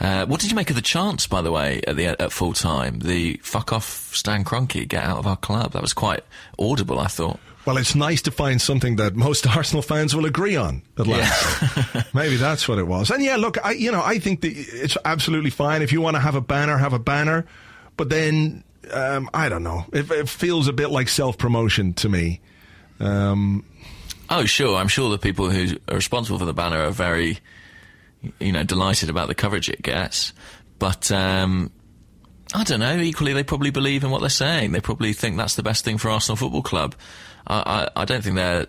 Uh, what did you make of the chants, by the way, at the at full time? The "fuck off, Stan Kroenke, get out of our club." That was quite audible, I thought. Well, it's nice to find something that most Arsenal fans will agree on at last. Maybe that's what it was. And yeah, look, I you know I think that it's absolutely fine if you want to have a banner, have a banner, but then um, I don't know. It, it feels a bit like self promotion to me. Um, Oh, sure. I'm sure the people who are responsible for the banner are very, you know, delighted about the coverage it gets. But um, I don't know. Equally, they probably believe in what they're saying. They probably think that's the best thing for Arsenal Football Club. I, I, I don't think they're.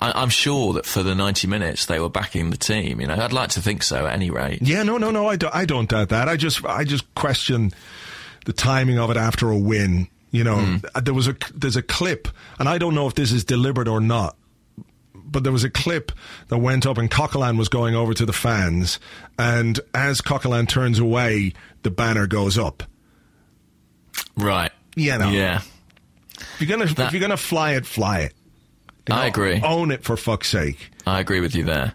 I, I'm sure that for the 90 minutes they were backing the team. You know, I'd like to think so. At any rate, Yeah, no, no, no. I, do, I don't doubt that. I just, I just question the timing of it after a win. You know, there was a, there's a clip, and I don't know if this is deliberate or not. But there was a clip that went up, and Coquelin was going over to the fans, and as Coquelin turns away, the banner goes up. right? You know. Yeah. If you're gonna, That- if you're gonna fly it, fly it. You I agree. Own it for fuck's sake. I agree with you there.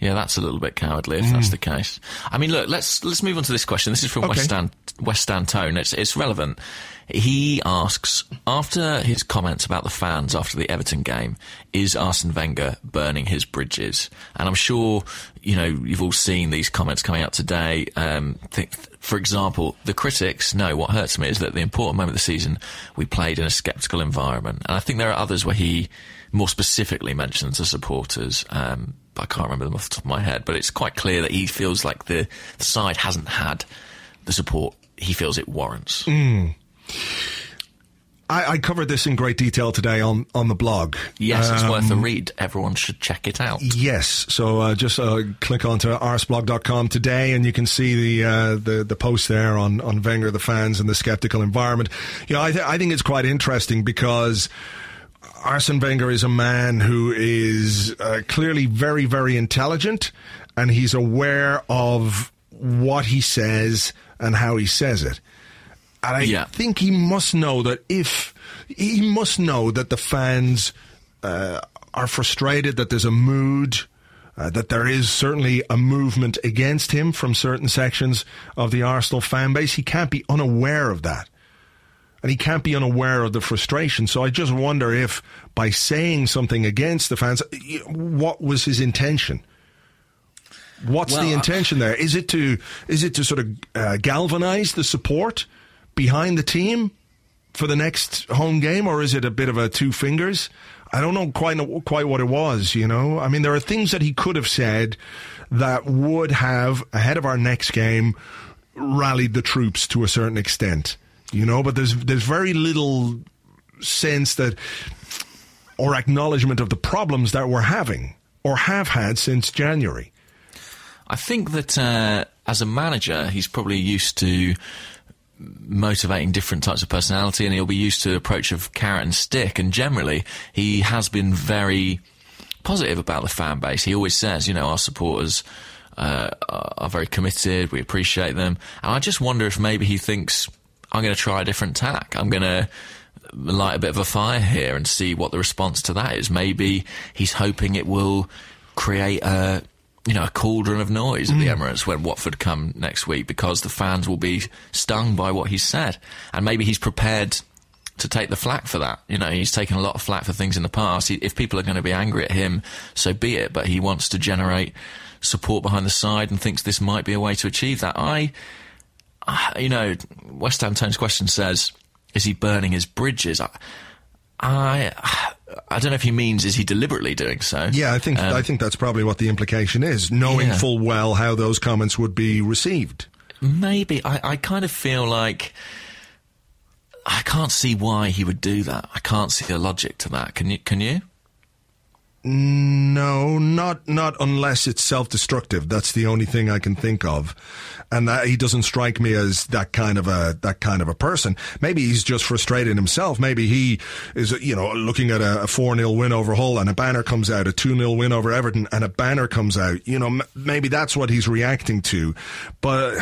Yeah, that's a little bit cowardly if that's mm. the case. I mean, look, let's let's move on to this question. This is from Okay. West Stand West Antone. It's it's relevant. He asks after his comments about the fans after the Everton game, is Arsene Wenger burning his bridges? And I'm sure you know you've all seen these comments coming out today. Um, th- for example, the critics know what hurts me is that the important moment of the season we played in a sceptical environment, and I think there are others where he more specifically mentions the supporters. Um, I can't remember them off the top of my head. But it's quite clear that he feels like the, the side hasn't had the support he feels it warrants. I, I covered this in great detail today on, on the blog. Yes, it's worth Um, a read. Everyone should check it out. Yes, so uh, just uh, click onto arsblog.com today, and you can see the uh, the the post there on on Wenger, the fans, and the skeptical environment. You know, I, th- I think it's quite interesting because Arsene Wenger is a man who is uh, clearly very very intelligent, and he's aware of what he says and how he says it. And I Yeah. think he must know that if he must know that the fans uh, are frustrated, that there's a mood, uh, that there is certainly a movement against him from certain sections of the Arsenal fan base. He can't be unaware of that. And he can't be unaware of the frustration. So I just wonder if by saying something against the fans, what was his intention? What's Well, the intention there? Is it to is it to sort of uh, galvanize the support behind the team for the next home game, or is it a bit of a two fingers? I don't know quite quite what it was. You know, I mean, there are things that he could have said that would have ahead of our next game rallied the troops to a certain extent. You know, but there's there's very little sense that or acknowledgement of the problems that we're having or have had since January. I think that uh, as a manager, he's probably used to motivating different types of personality, and he'll be used to the approach of carrot and stick. And generally, he has been very positive about the fan base. He always says, you know, our supporters uh, are very committed. We appreciate them, and I just wonder if maybe he thinks I'm going to try a different tack. I'm going to light a bit of a fire here and see what the response to that is. Maybe he's hoping it will create a you know a cauldron of noise at the hmm. Emirates when Watford come next week because the fans will be stung by what he's said, and maybe he's prepared to take the flack for that. You know, he's taken a lot of flack for things in the past. He, if people are going to be angry at him, so be it. But he wants to generate support behind the side and thinks this might be a way to achieve that. I, I you know, West Ham Tone's question says, is he burning his bridges? I, I, I don't know if he means is he deliberately doing so. Yeah, I think Um, I think that's probably what the implication is, knowing Yeah. full well how those comments would be received. Maybe I, I kind of feel like I can't see why he would do that. I can't see the logic to that. Can you? Can you? No, not not unless it's self-destructive. That's the only thing I can think of, and that he doesn't strike me as that kind of a that kind of a person. Maybe he's just frustrated himself. Maybe he is, you know, looking at a four 0 win over Hull, and a banner comes out, a two 0 win over Everton, and a banner comes out. You know, m- maybe that's what he's reacting to. But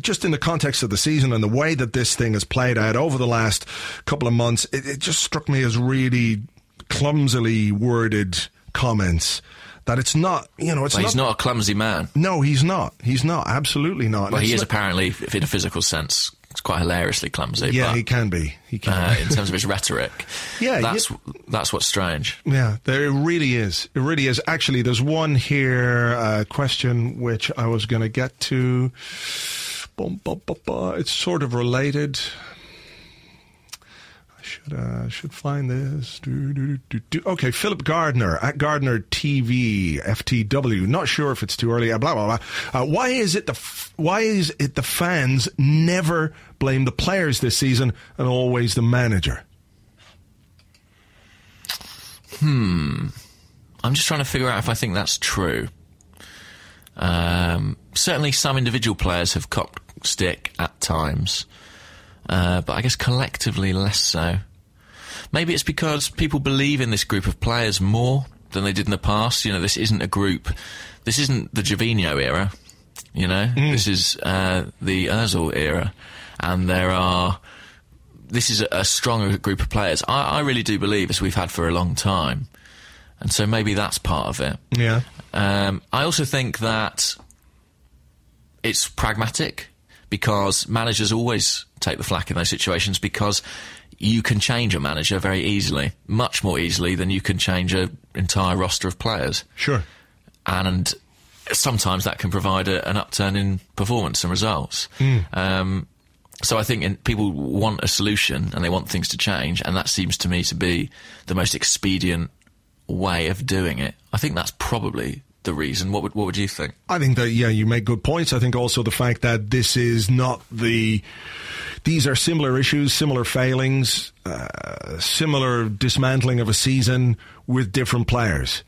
just in the context of the season and the way that this thing has played out over the last couple of months, it, it just struck me as really clumsily worded comments that it's not, you know, it's Well, not, he's not a clumsy man. No, he's not. He's not. Absolutely not. Well, he is not- apparently, in a physical sense, it's quite hilariously clumsy. Yeah, but, he can be. He can. uh, in terms of his rhetoric. Yeah, that's that's what's strange. Yeah, there it really is. It really is. Actually, there's one here uh, question which I was going to get to. It's sort of related. Should uh, should find this. Do, do, do. Okay, Philip Gardner at Gardner TV FTW. Not sure if it's too early. uh, Blah blah blah. Uh, why is it the why is it the fans never blame the players this season and always the manager? Hmm. I'm just trying to figure out if I think that's true. Um, certainly, some individual players have copped stick at times, uh, but I guess collectively less so. Maybe it's because people believe in this group of players more than they did in the past. You know, this isn't a group. This isn't the Gervinho era. You know, this is uh, the Özil era, and there are. This is a, a stronger group of players. I, I really do believe, as we've had for a long time, and so maybe that's part of it. Yeah. Um, I also think that it's pragmatic because managers always take the flack in those situations because you can change a manager very easily, much more easily than you can change an entire roster of players. Sure. And sometimes that can provide a, an upturn in performance and results. Um, so I think in, people want a solution and they want things to change, and that seems to me to be the most expedient way of doing it. I think that's probably the reason. What would what would you think? I think that yeah, you make good points. I think also the fact that this is not the these are similar issues, similar failings, uh, similar dismantling of a season with different players.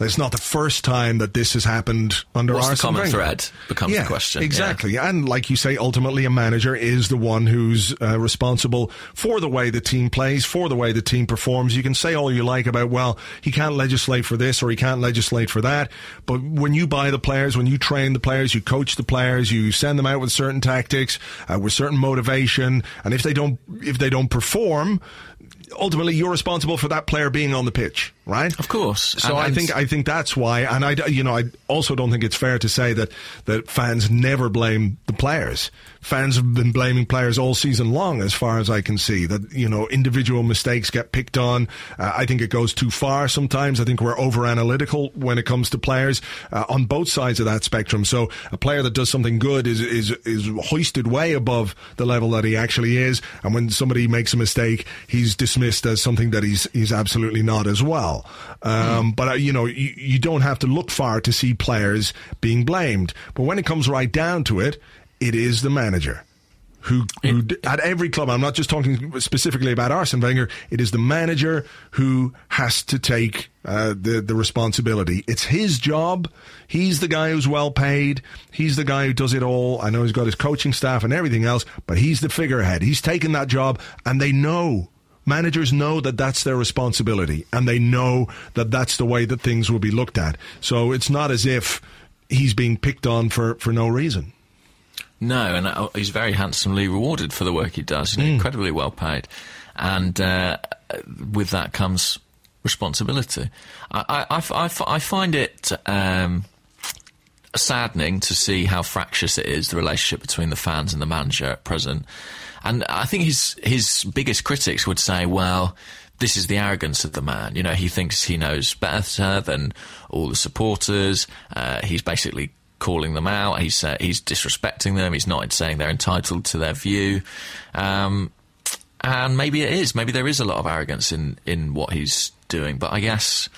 It's not the first time that this has happened under What's the common thread becomes the yeah, question, yeah. Exactly. And like you say, ultimately a manager is the one who's uh, responsible for the way the team plays, for the way the team performs. You can say all you like about, well, he can't legislate for this or he can't legislate for that. But when you buy the players, when you train the players, you coach the players, you send them out with certain tactics, uh, with certain motivation. And if they don't, if they don't perform, ultimately you're responsible for that player being on the pitch, right? Of course. So And- I and- think I think that's why, and I you know I also don't think it's fair to say that that fans never blame the players. Fans have been blaming players all season long, as far as I can see. That you know individual mistakes get picked on. Uh, I think it goes too far sometimes. I think we're over analytical when it comes to players uh, on both sides of that spectrum. So a player that does something good is is is hoisted way above the level that he actually is, and when somebody makes a mistake, he's dismissed as something that he's he's absolutely not as well. Um, But uh, you know, you, you don't have to look far to see players being blamed. But when it comes right down to it, it is the manager. Who, who d- at every club, I'm not just talking specifically about Arsene Wenger, it is the manager who has to take uh, the, the responsibility. It's his job. He's the guy who's well paid. He's the guy who does it all. I know he's got his coaching staff and everything else, but he's the figurehead. He's taken that job and they know managers know that that's their responsibility and they know that that's the way that things will be looked at. So it's not as if he's being picked on for, for no reason. No, and uh, he's very handsomely rewarded for the work he does. You know, Incredibly well paid, and uh, with that comes responsibility. I I I find it um, saddening to see how fractious it is the relationship between the fans and the manager at present. And I think his his biggest critics would say, well. This is the arrogance of the man. You know, he thinks he knows better than all the supporters. Uh, he's basically calling them out. He's uh, he's disrespecting them. He's not saying they're entitled to their view. Um, and maybe it is. Maybe there is a lot of arrogance in in what he's doing. But I guess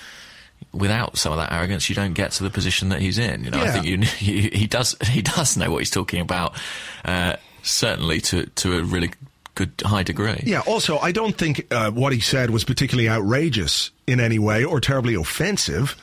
without some of that arrogance, you don't get to the position that he's in. You know, I think you, he, he does he does know what he's talking about. Uh, certainly to to a really good high degree. Yeah. Also, I don't think uh, what he said was particularly outrageous in any way or terribly offensive.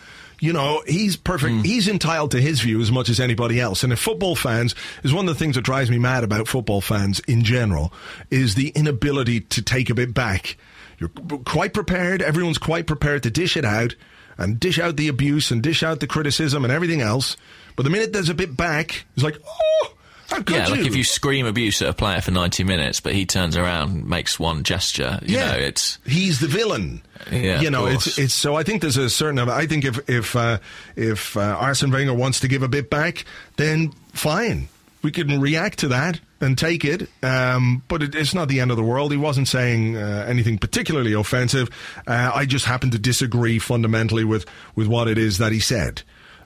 You know, he's perfect. He's entitled to his view as much as anybody else. And if football fans is one of the things that drives me mad about football fans in general is the inability to take a bit back. You're quite prepared. Everyone's quite prepared to dish it out and dish out the abuse and dish out the criticism and everything else. But the minute there's a bit back, it's like, oh, could Yeah, you? like if you scream abuse at a player for 90 minutes, but he turns around and makes one gesture, you know, it's. he's the villain. Yeah, you know, it's it's so. I think there's a certain. I think if if uh, if uh, Arsene Wenger wants to give a bit back, then fine, we can react to that and take it. Um, but it, it's not the end of the world. He wasn't saying uh, anything particularly offensive. Uh, I just happen to disagree fundamentally with with what it is that he said.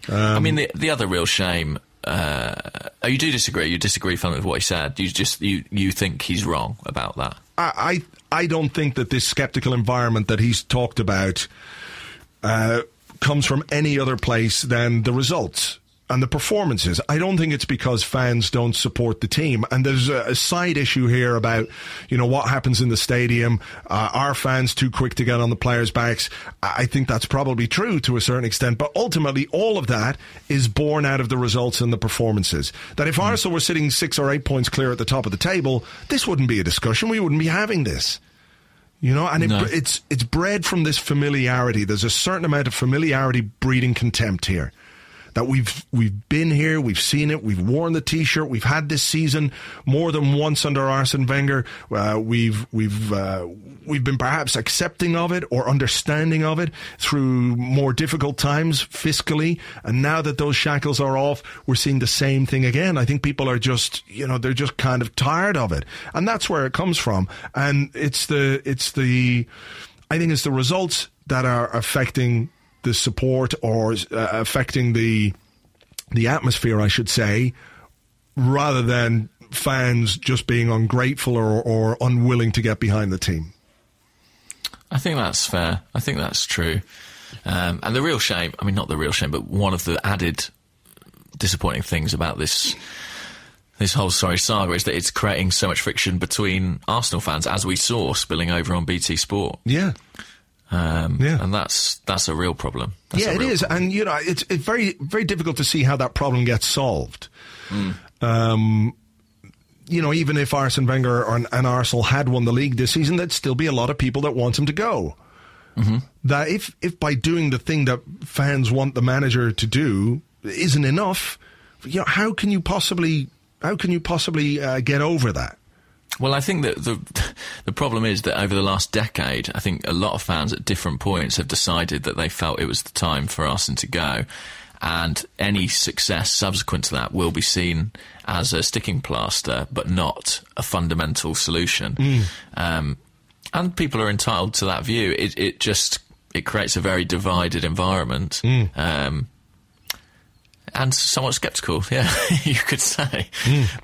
I mean, the, the other real shame. Uh, oh, you do disagree. You disagree fundamentally with what he said. You just you you think he's wrong about that. I, I I don't think that this skeptical environment that he's talked about uh, comes from any other place than the results and the performances. I don't think it's because fans don't support the team. And there's a, a side issue here about, you know, what happens in the stadium. Uh, are fans too quick to get on the players' backs? I think that's probably true to a certain extent. But ultimately, all of that is born out of the results and the performances. That if Arsenal were sitting six or eight points clear at the top of the table, this wouldn't be a discussion. We wouldn't be having this. You know, and it, No. it's it's bred from this familiarity. There's a certain amount of familiarity breeding contempt here. That we've we've been here, we've seen it, we've worn the T-shirt, we've had this season more than once under Arsene Wenger. Uh, we've we've uh, we've been perhaps accepting of it or understanding of it through more difficult times fiscally, and now that those shackles are off, we're seeing the same thing again. I think people are just you know they're just kind of tired of it, and that's where it comes from. And it's the it's the I think it's the results that are affecting the support or uh, affecting the the atmosphere, I should say, rather than fans just being ungrateful or, or unwilling to get behind the team. I think that's fair. I think that's true. Um, and the real shame, I mean, not the real shame, but one of the added disappointing things about this this whole sorry saga is that it's creating so much friction between Arsenal fans, as we saw spilling over on BT Sport. Yeah. Um, Yeah. and that's that's a real problem. That's yeah, a it real is, problem. and you know, it's it's very very difficult to see how that problem gets solved. Um, you know, even if Arsene Wenger and, and Arsenal had won the league this season, there'd still be a lot of people that want him to go. That if if by doing the thing that fans want the manager to do isn't enough, you know, how can you possibly how can you possibly uh, get over that? Well, I think that the the problem is that over the last decade, I think a lot of fans at different points have decided that they felt it was the time for Arsene to go, and any success subsequent to that will be seen as a sticking plaster, but not a fundamental solution. Um, and people are entitled to that view. It it just it creates a very divided environment. Um, and somewhat sceptical, yeah, you could say.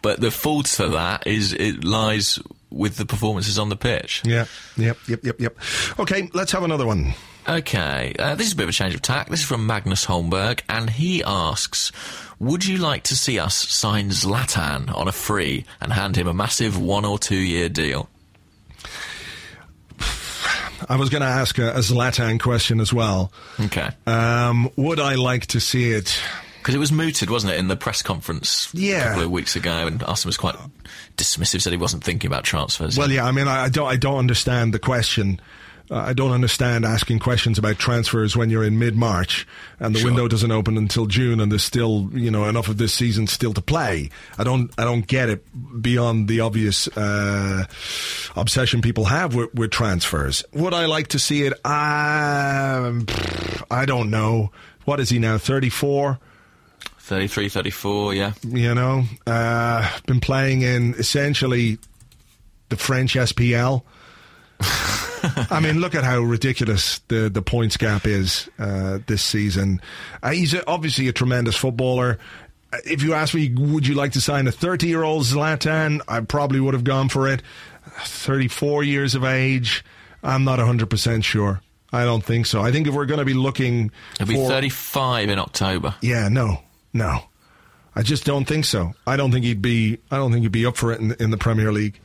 But the fault for that is it lies with the performances on the pitch. Yeah, yep, yep, yep, yep. Okay, let's have another one. Okay, uh, this is a bit of a change of tack. This is from Magnus Holmberg, and he asks, "Would you like to see us sign Zlatan on a free and hand him a massive one or two year deal?" I was going to ask a, a Zlatan question as well. Okay, Um, would I like to see it? Because it was mooted, wasn't it, in the press conference Yeah. a couple of weeks ago, and Arsene was quite dismissive, said he wasn't thinking about transfers. Well, yeah. I mean, I, I don't. I don't understand the question. Uh, I don't understand asking questions about transfers when you're in mid March and the Sure. window doesn't open until June, and there's still you know enough of this season still to play. I don't. I don't get it beyond the obvious uh, obsession people have with, with transfers. Would I like to see it? Um, I don't know. What is he now? Thirty four. 33, 34, yeah. you know, uh, been playing in essentially the French SPL. I mean, look at how ridiculous the, the points gap is uh, this season. Uh, he's a, obviously a tremendous footballer. Uh, If you ask me, would you like to sign a 30 year old Zlatan? I probably would have gone for it. 34 years of age. I'm not 100% sure. I don't think so. I think if we're going to be looking be for 35 in October. Yeah, no. No. I just don't think so. I don't think he'd be I don't think he'd be up for it in, in the Premier League.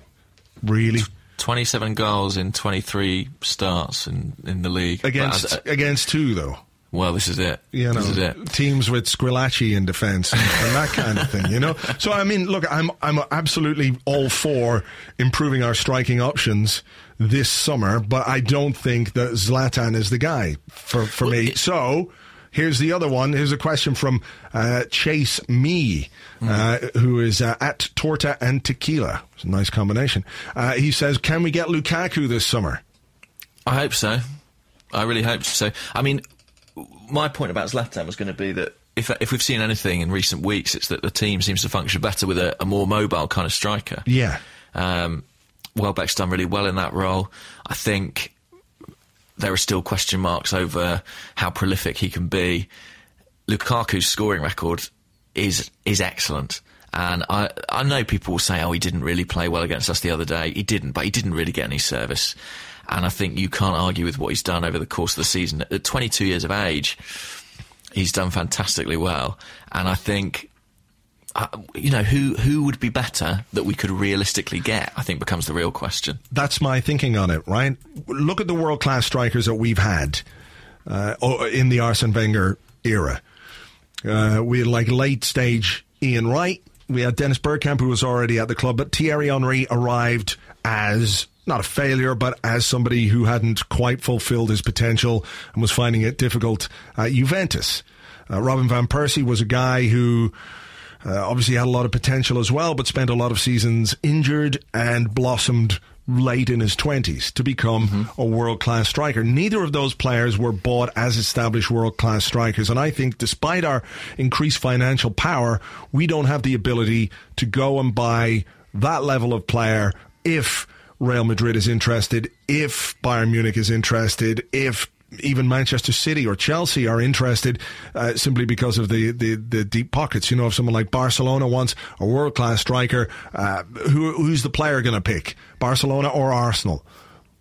Really. 27 goals in 23 starts in, in the league. Against as- uh, against two though. well, this is it. you know, this is it. teams with Squillaci in defence and, and that kind of thing, you know. So I mean, look, I'm I'm absolutely all for improving our striking options this summer, but I don't think that Zlatan is the guy for for me. So. Here's the other one. Here's a question from uh, Chase Me, uh, who is uh, at Torta and Tequila. It's a nice combination. Uh, he says, "Can we get Lukaku this summer?" I hope so. I really hope so. I mean, my point about Zlatan was going to be that if if we've seen anything in recent weeks, it's that the team seems to function better with a, a more mobile kind of striker. Yeah, Um, Welbeck's done really well in that role. I think there are still question marks over how prolific he can be. Lukaku's scoring record is is excellent. And I, I know people will say, oh, he didn't really play well against us the other day. He didn't, but he didn't really get any service. And I think you can't argue with what he's done over the course of the season. At 22 years of age, he's done fantastically well. And I think you know, who who would be better that we could realistically get? I think becomes the real question. that's my thinking on it, right? Look at the world class strikers that we've had uh, in the Arsene Wenger era. Uh, we had like late stage Ian Wright. We had Dennis Bergkamp, who was already at the club, but Thierry Henry arrived as not a failure, but as somebody who hadn't quite fulfilled his potential and was finding it difficult at Juventus. Uh, Robin van Persie was a guy who uh, obviously had a lot of potential as well, but spent a lot of seasons injured and blossomed late in his 20s to become a world class striker. Neither of those players were bought as established world class strikers. And I think despite our increased financial power, we don't have the ability to go and buy that level of player if Real Madrid is interested, if Bayern Munich is interested, if even Manchester City or Chelsea are interested uh, simply because of the, the, the deep pockets. You know, if someone like Barcelona wants a world class striker, uh, who, who's the player going to pick? Barcelona or Arsenal?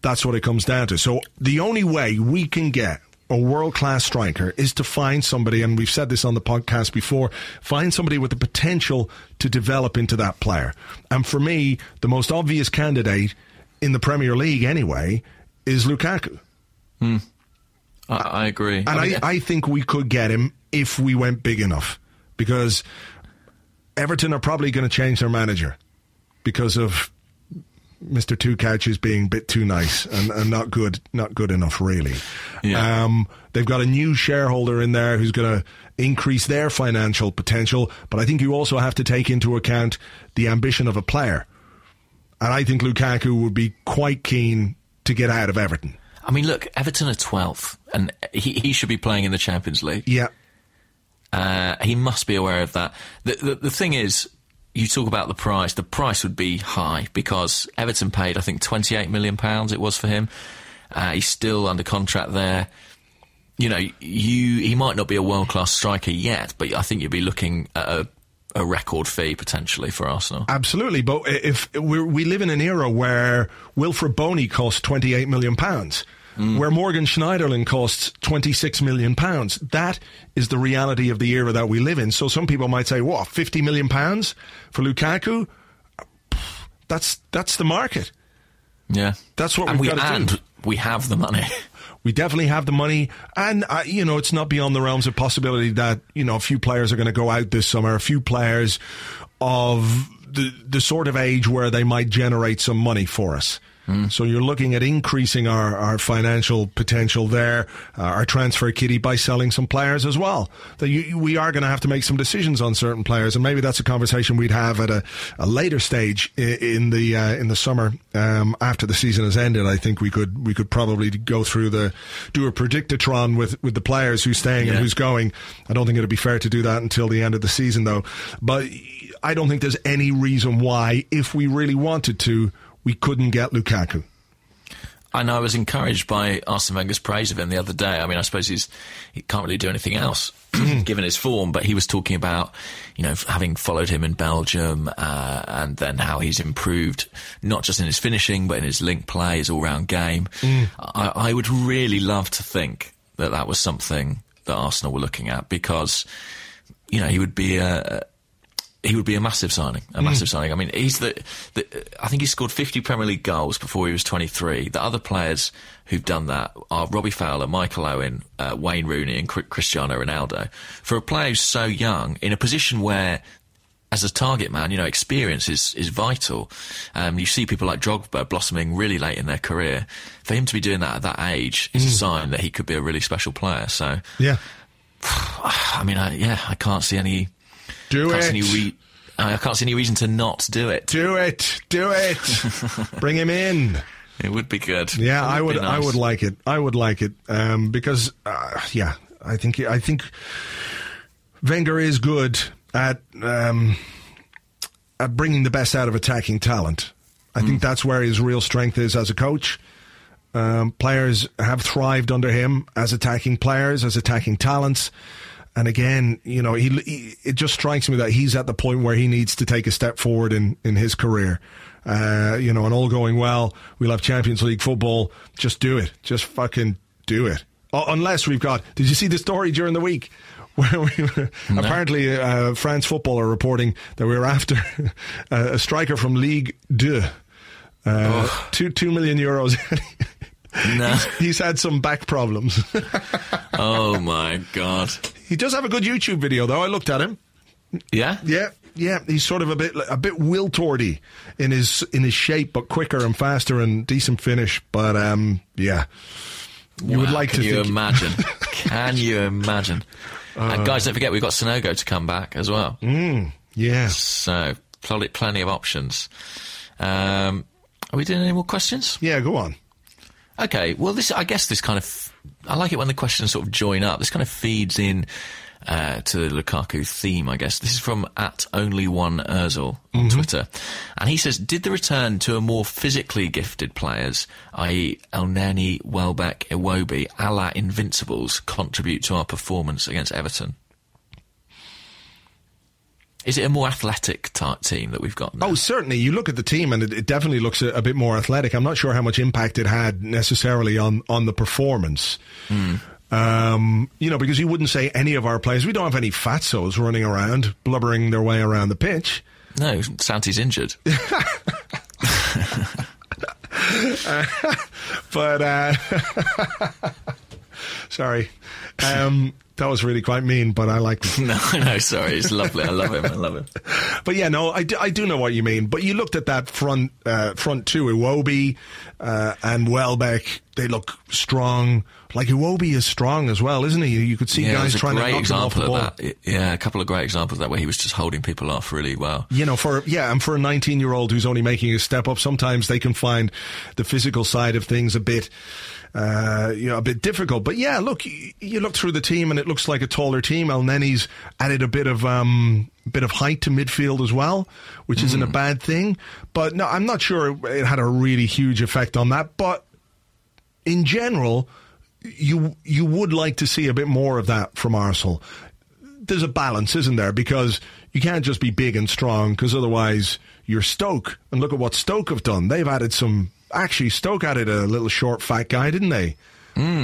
That's what it comes down to. So the only way we can get a world class striker is to find somebody, and we've said this on the podcast before, find somebody with the potential to develop into that player. And for me, the most obvious candidate in the Premier League anyway is Lukaku. I, I agree. And I I, I think we could get him if we went big enough because Everton are probably going to change their manager because of Mr. Two Couches being a bit too nice and, and not good, not good enough, really. Yeah. Um, they've got a new shareholder in there who's going to increase their financial potential, but I think you also have to take into account the ambition of a player. And I think Lukaku would be quite keen to get out of Everton. I mean, look, Everton are 12th, and he, he should be playing in the Champions League. Yeah. Uh, he must be aware of that. The, the, the thing is, you talk about the price. The price would be high because Everton paid, I think, twenty-eight million pounds. It was for him. Uh, he's still under contract there. You know, you he might not be a world-class striker yet, but I think you'd be looking at a, a record fee potentially for Arsenal. Absolutely, but if we're, we live in an era where Wilfried Bony costs twenty eight million pounds, mm. where Morgan Schneiderlin costs twenty six million pounds, that is the reality of the era that we live in. So some people might say, "What, fifty million pounds for Lukaku?" That's that's the market. Yeah, That's what and we've we gotta do. and we have the money. We definitely have the money, and uh, you know it's not beyond the realms of possibility that you know a few players are going to go out this summer. A few players of the the sort of age where they might generate some money for us. So you're looking at increasing our, our financial potential there, uh, our transfer kitty by selling some players as well. That we are going to have to make some decisions on certain players, and maybe that's a conversation we'd have at a, a later stage in, in the uh, in the summer um, after the season has ended. I think we could we could probably go through the do a predictatron with with the players who's staying and who's going. I don't think it'd be fair to do that until the end of the season, though. But I don't think there's any reason why, if we really wanted to, we couldn't get Lukaku. I know I was encouraged by Arsene Wenger's praise of him the other day. I mean, I suppose he's he can't really do anything else given his form, but he was talking about you know having followed him in Belgium uh, and then how he's improved not just in his finishing but in his link play, his all-round game. I, I would really love to think that that was something that Arsenal were looking at because you know he would be a he would be a massive signing, a massive signing. I mean, he's the, the, I think he scored 50 Premier League goals before he was 23. The other players who've done that are Robbie Fowler, Michael Owen, uh, Wayne Rooney, and Cristiano Ronaldo. For a player who's so young, in a position where as a target man, you know, experience is, is vital. Um, you see people like Drogba blossoming really late in their career. For him to be doing that at that age is a sign that he could be a really special player. So, Yeah. I mean, I, yeah, I can't see any, Do can't it. re- I can't see any reason to not do it. Do it. Do it. Bring him in. It would be good. Yeah, It I would. I would like it. I would like it um, because, uh, yeah, I think. I think Wenger is good at um, at bringing the best out of attacking talent. I think that's where his real strength is as a coach. Um, players have thrived under him as attacking players, as attacking talents. And again, you know, he, he it just strikes me that he's at the point where he needs to take a step forward in, in his career. Uh, you know, and all going well, we'll have Champions League football. Just do it. Just fucking do it. Uh, unless we've got. Did you see the story during the week? Where we were, apparently uh, France football are reporting that we are after a, a striker from League Deux, uh, two two million euros. No. He's had some back problems. Oh my god. He does have a good YouTube video, though. I looked at him. Yeah. Yeah, yeah. He's sort of a bit a bit Will Tordy in his in his shape, but quicker and faster and decent finish. But um, yeah, you would like can to you think. imagine? can you imagine? and guys, don't forget we've got Sanogo to come back as well. yeah. So plenty, plenty of options. Um, are we doing any more questions? Yeah, go on. Okay. Well, this I guess this kind of I like it when the questions sort of join up. This kind of feeds in uh, to the Lukaku theme, I guess. This is from at only one Erzl on Twitter, and he says, "Did the return to a more physically gifted players, i.e., Elneny, Welbeck, Iwobi, a la Invincibles, contribute to our performance against Everton?" Is it a more athletic type team that we've got now? Oh, certainly. You look at the team, and it, it definitely looks a, a bit more athletic. I'm not sure how much impact it had necessarily on on the performance. Um, you know, because you wouldn't say any of our players. We don't have any fatsos running around blubbering their way around the pitch. no, Santi's injured. But uh, sorry, um, that was really quite mean. But I like it. no, no, sorry, it's lovely. I love him. I love him. But yeah, no, I do, I do know what you mean. But you looked at that front uh, front two, Iwobi uh, and Welbeck. They look strong. Like Iwobi is strong as well, isn't he? You could see Yeah, guys trying to knock him off the ball. of. Yeah, a couple of great examples of that where he was just holding people off really well. You know, for yeah, and for a 19 year old who's only making a step up, sometimes they can find the physical side of things a bit, uh, you know, a bit difficult. But yeah, look, you, you look through the team and it looks like a taller team. Elneny's added a bit of um, bit of height to midfield as well, which isn't a bad thing. But no, I'm not sure it had a really huge effect on that. But in general, you you would like to see a bit more of that from Arsenal. There's a balance, isn't there? Because you can't just be big and strong, because otherwise you're Stoke. And look at what Stoke have done. They've added some. Actually, Stoke added a little short, fat guy, didn't they?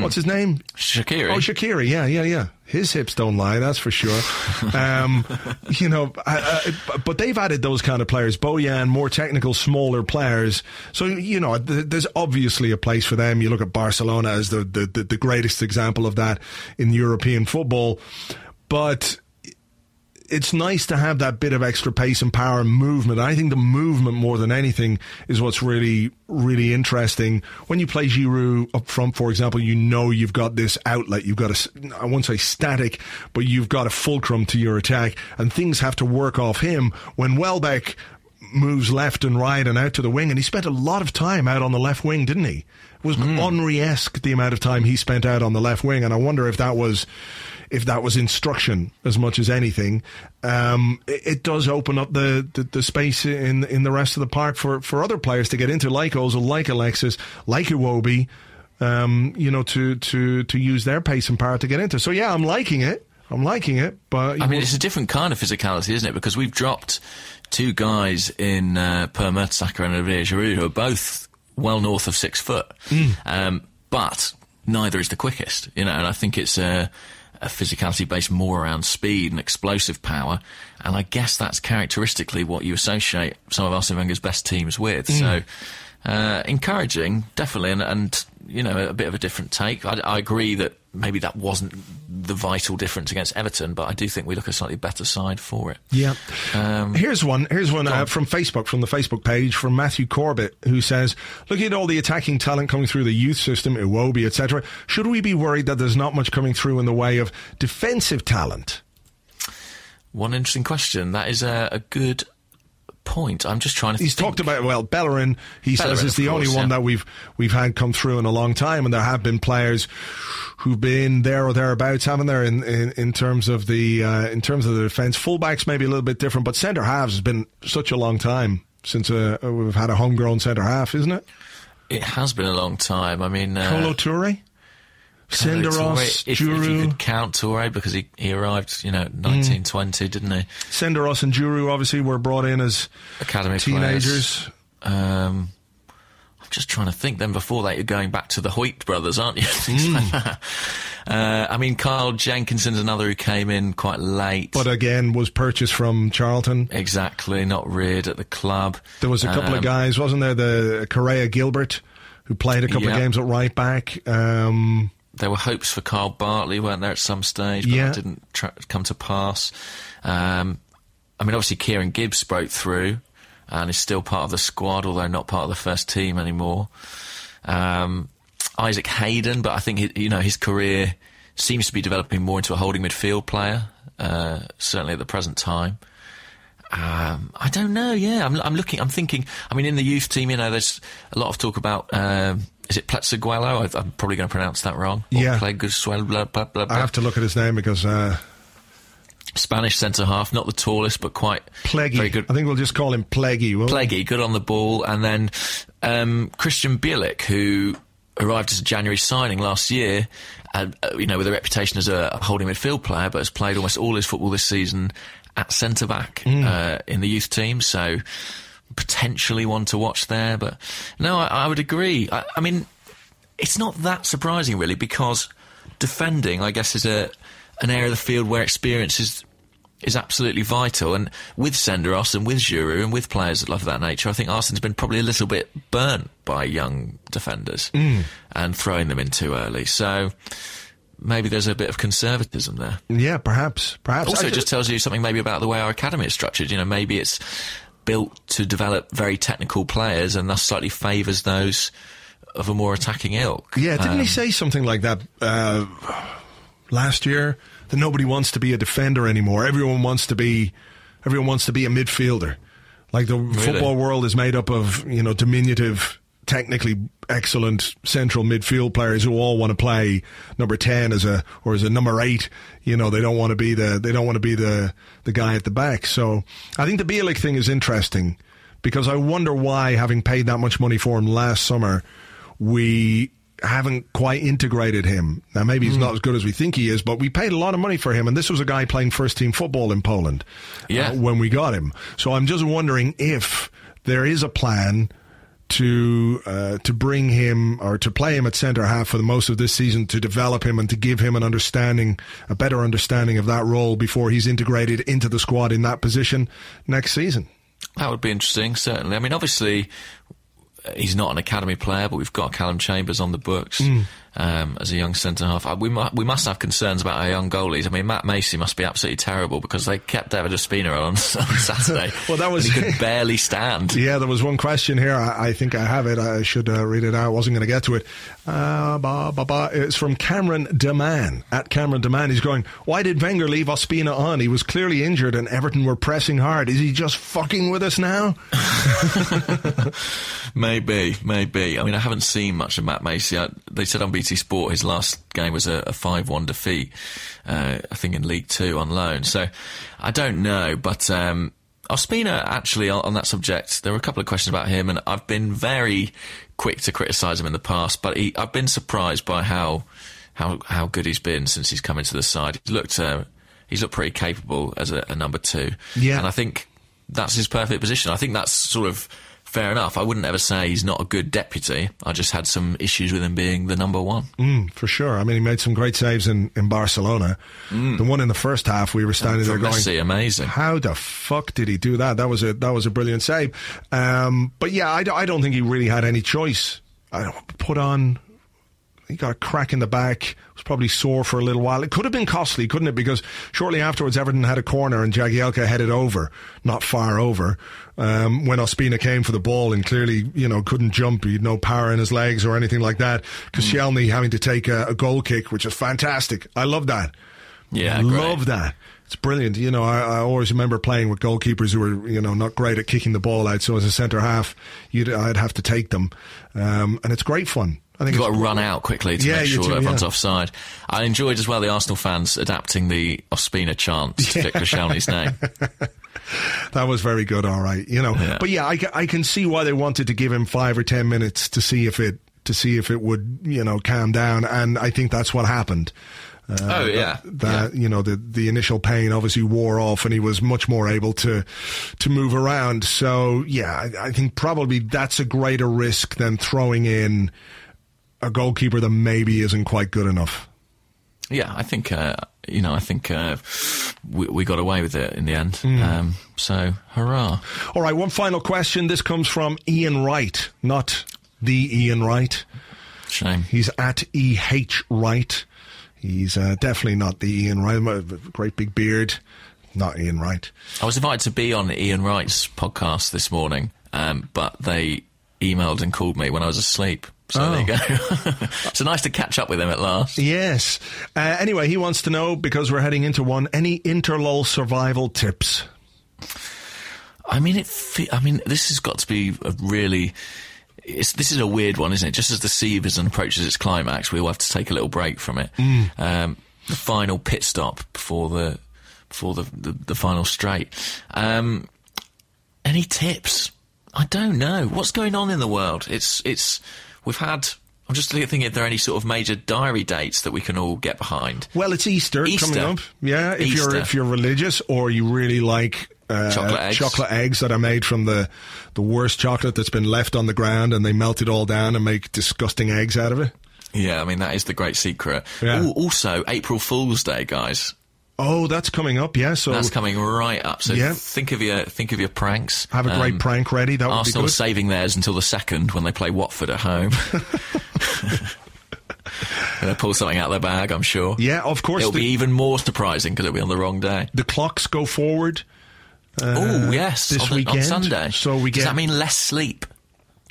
What's his name? Shaqiri. Oh, Shaqiri. Yeah, yeah, yeah. His hips don't lie, that's for sure. um, you know, I, I, but they've added those kind of players. Bojan, more technical, smaller players. So, you know, th- there's obviously a place for them. You look at Barcelona as the, the, the greatest example of that in European football. But it's nice to have that bit of extra pace and power and movement. I think the movement more than anything is what's really, really interesting. When you play Giroud up front, for example, you know you've got this outlet. You've got a, I won't say static, but you've got a fulcrum to your attack and things have to work off him. When Welbeck moves left and right and out to the wing, and he spent a lot of time out on the left wing, didn't he? It was hmm. Henry-esque the amount of time he spent out on the left wing, and I wonder if that was if that was instruction as much as anything, um, it, it, does open up the, the, the, space in in the rest of the park for, for other players to get into, like Ozil, like Alexis, like Iwobi, um, you know, to, to, to use their pace and power to get into. So yeah, I'm liking it. I'm liking it, but I mean, it's a different kind of physicality, isn't it? Because we've dropped two guys in uh, Per Mertesacker and Olivier Giroud who are both well north of six foot, mm. um, but neither is the quickest, you know. And I think it's a, a physicality based more around speed and explosive power, and I guess that's characteristically what you associate some of Arsene Wenger's best teams with. Mm. So uh, encouraging, definitely, and, and, you know a bit of a different take. I, I, agree that maybe that wasn't the vital difference against Everton, but I do think we look a slightly better side for it. Yeah. Um, here's one. Here's one uh, from Facebook, from the Facebook page, from Matthew Corbett, who says, "Looking at all the attacking talent coming through the youth system, Iwobi, etc., should we be worried that there's not much coming through in the way of defensive talent?" One interesting question. That is a, a good point. I'm just trying to. He's think. talked about well, Bellerin. He Bellerin, says is the course, only one yeah. that we've we've had come through in a long time, and there have been players who've been there or thereabouts, haven't there? In in, in terms of the uh, in terms of the defence, fullbacks maybe a little bit different, but centre halves has been such a long time since uh, we've had a homegrown centre half, isn't it? It has been a long time. I mean, uh, Kolo Toure. Senderos, if, if, you could count Toure because he, he arrived, you know, 1920, mm. didn't he? Senderos and Djourou obviously were brought in as academy teenagers. Um, I'm just trying to think. Then before that, you're going back to the Hoyte brothers, aren't you? Mm. uh, I mean, Carl Jenkinson's another who came in quite late, but again was purchased from Charlton. Exactly, not reared at the club. There was a couple um, of guys, wasn't there? The Kerrea Gilbert, who played a couple of games at right back. Um, there were hopes for Carl Bartley, weren't there, at some stage, but yeah. didn't tra- come to pass. Um, I mean, obviously, Kieran Gibbs broke through and is still part of the squad, although not part of the first team anymore. Um, Isaac Hayden, but I think he, you know his career seems to be developing more into a holding midfield player, uh, certainly at the present time. Um, I don't know. Yeah, I'm, I'm, looking. I'm thinking. I mean, in the youth team, you know, there's a lot of talk about. Um, is it Pleguezuelo? I'm probably going to pronounce that wrong. Yeah. Pleguezuelo, blah, blah, blah, I have to look at his name because. Uh, Spanish centre half, not the tallest, but quite Pleggy. very good. I think we'll just call him Pleggy. Pleggy, good on the ball, and then um, Krystian Bielik, who arrived as a January signing last year, uh, you know, with a reputation as a holding midfield player, but has played almost all his football this season at centre back mm. uh, in the youth team. So potentially one to watch there. But no, I, I would agree. I, I, mean, it's not that surprising really because defending, I guess, is a an area of the field where experience is is absolutely vital. And with Senderos and with Djourou and with players of that nature, I think Arsenal's been probably a little bit burnt by young defenders mm. and throwing them in too early. So maybe there's a bit of conservatism there. Yeah, perhaps. Perhaps. Also, it just tells you something maybe about the way our academy is structured. You know, maybe it's built to develop very technical players and thus slightly favours those of a more attacking ilk. Yeah, didn't um, he say something like that uh, last year? That nobody wants to be a defender anymore. Everyone wants to be, everyone wants to be a midfielder. Like the really? football world is made up of you know diminutive technically excellent central midfield players who all want to play number 10 as a or as a number 8 you know they don't want to be the they don't want to be the the guy at the back so i think the Bielik thing is interesting because i wonder why having paid that much money for him last summer we haven't quite integrated him. Now, maybe he's mm. not as good as we think he is, but we paid a lot of money for him, and this was a guy playing first team football in Poland yeah. uh, when we got him. So I'm just wondering if there is a plan to uh, to bring him or to play him at centre half for the most of this season to develop him and to give him an understanding, a better understanding of that role before he's integrated into the squad in that position next season. That would be interesting, certainly. I mean, obviously, he's not an academy player, but we've got Callum Chambers on the books mm. Um, as a young centre half. Uh, we, mu- we must have concerns about our young goalies. I mean, Matt Macey must be absolutely terrible because they kept David Ospina on, on Saturday. well, that was he could barely stand. Yeah, there was one question here. I, I think I have it. I should uh, read it out. I wasn't going to get to it. Uh, ba, ba, ba. It's from Cameron Deman. At Cameron Deman, he's going, Why did Wenger leave Ospina on? He was clearly injured and Everton were pressing hard. Is he just fucking with us now? Maybe, maybe. I mean, I haven't seen much of Matt Macey. I, they said on BT Sport his last game was a, a 5-1 defeat, uh, I think in League Two on loan. So I don't know, but um, Ospina actually on, on that subject, there were a couple of questions about him, and I've been very quick to criticise him in the past, but he, I've been surprised by how how how good he's been since he's come into the side. He's looked uh, he's looked pretty capable as a, a number two, Yeah. and I think that's his perfect position. I think that's sort of fair enough. I wouldn't ever say he's not a good deputy. I just had some issues with him being the number one. Mm, for sure. I mean, he made some great saves in, in Barcelona. The one in the first half, we were standing there going, Messi, amazing. How the fuck did he do that? That was a that was a brilliant save. Um, but yeah, I don't think he really had any choice. I don't put on. He got a crack in the back. Was probably sore for a little while. It could have been costly, couldn't it? Because shortly afterwards, Everton had a corner and Jagielka headed over, not far over, um, when Ospina came for the ball and clearly, you know, couldn't jump. He had no power in his legs or anything like that. Koscielny having to take a, a goal kick, which is fantastic. I love that. Yeah, great. love that. It's brilliant. You know, I, I always remember playing with goalkeepers who were, you know, not great at kicking the ball out. So as a centre half, you'd, I'd have to take them, um, and it's great fun. I think You've got to run out quickly to Yeah, make sure do, everyone's yeah. offside. I enjoyed as well the Arsenal fans adapting the Ospina chant to fit Koscielny's name. That was very good, all right. You know, Yeah. but yeah, I, I can see why they wanted to give him five or ten minutes to see if it to see if it would you know calm down, and I think that's what happened. Uh, Oh, yeah. that you know the the initial pain obviously wore off, and he was much more able to to move around. So yeah, I, I think probably that's a greater risk than throwing in a goalkeeper that maybe isn't quite good enough. Yeah, I think uh, you know. I think uh, we, we got away with it in the end. Hmm. Um, so hurrah! All right, one final question. This comes from Ian Wright, not the Ian Wright. Shame. He's at E.H. Wright. He's uh, definitely not the Ian Wright. Great big beard. Not Ian Wright. I was invited to be on Ian Wright's podcast this morning, um, but they emailed and called me when I was asleep. So there you go. so nice to catch up with him at last. Yes. Uh, anyway, he wants to know, because we're heading into one, any interlull survival tips? I mean, it. Fe- I mean, this has got to be a really. It's, this is a weird one, isn't it? Just as the season approaches its climax, we'll have to take a little break from it. Um, the final pit stop before the before the the, the final straight. Um, any tips? I don't know. What's going on in the world? It's it's. We've had. I'm just thinking if there are any sort of major diary dates that we can all get behind. Well, it's Easter, Easter. coming up. Yeah, if you're if you're religious or you really like uh, Chocolate eggs. chocolate eggs that are made from the the worst chocolate that's been left on the ground, and they melt it all down and make disgusting eggs out of it. Yeah, I mean that is the great secret. Yeah. Ooh, also, April Fool's Day, guys. Oh, that's coming up. Yeah, so That's coming right up. So Yeah. think of your think of your pranks. have a great Um, prank ready. That would Arsenal good. saving theirs until the second when they play Watford at home. They'll pull something out of their bag, I'm sure. Yeah, of course. It'll the, be even more surprising because it'll be on the wrong day. the clocks go forward. oh yes, Uh, this on, the- on weekend, Sunday. so we get. Does that mean less sleep?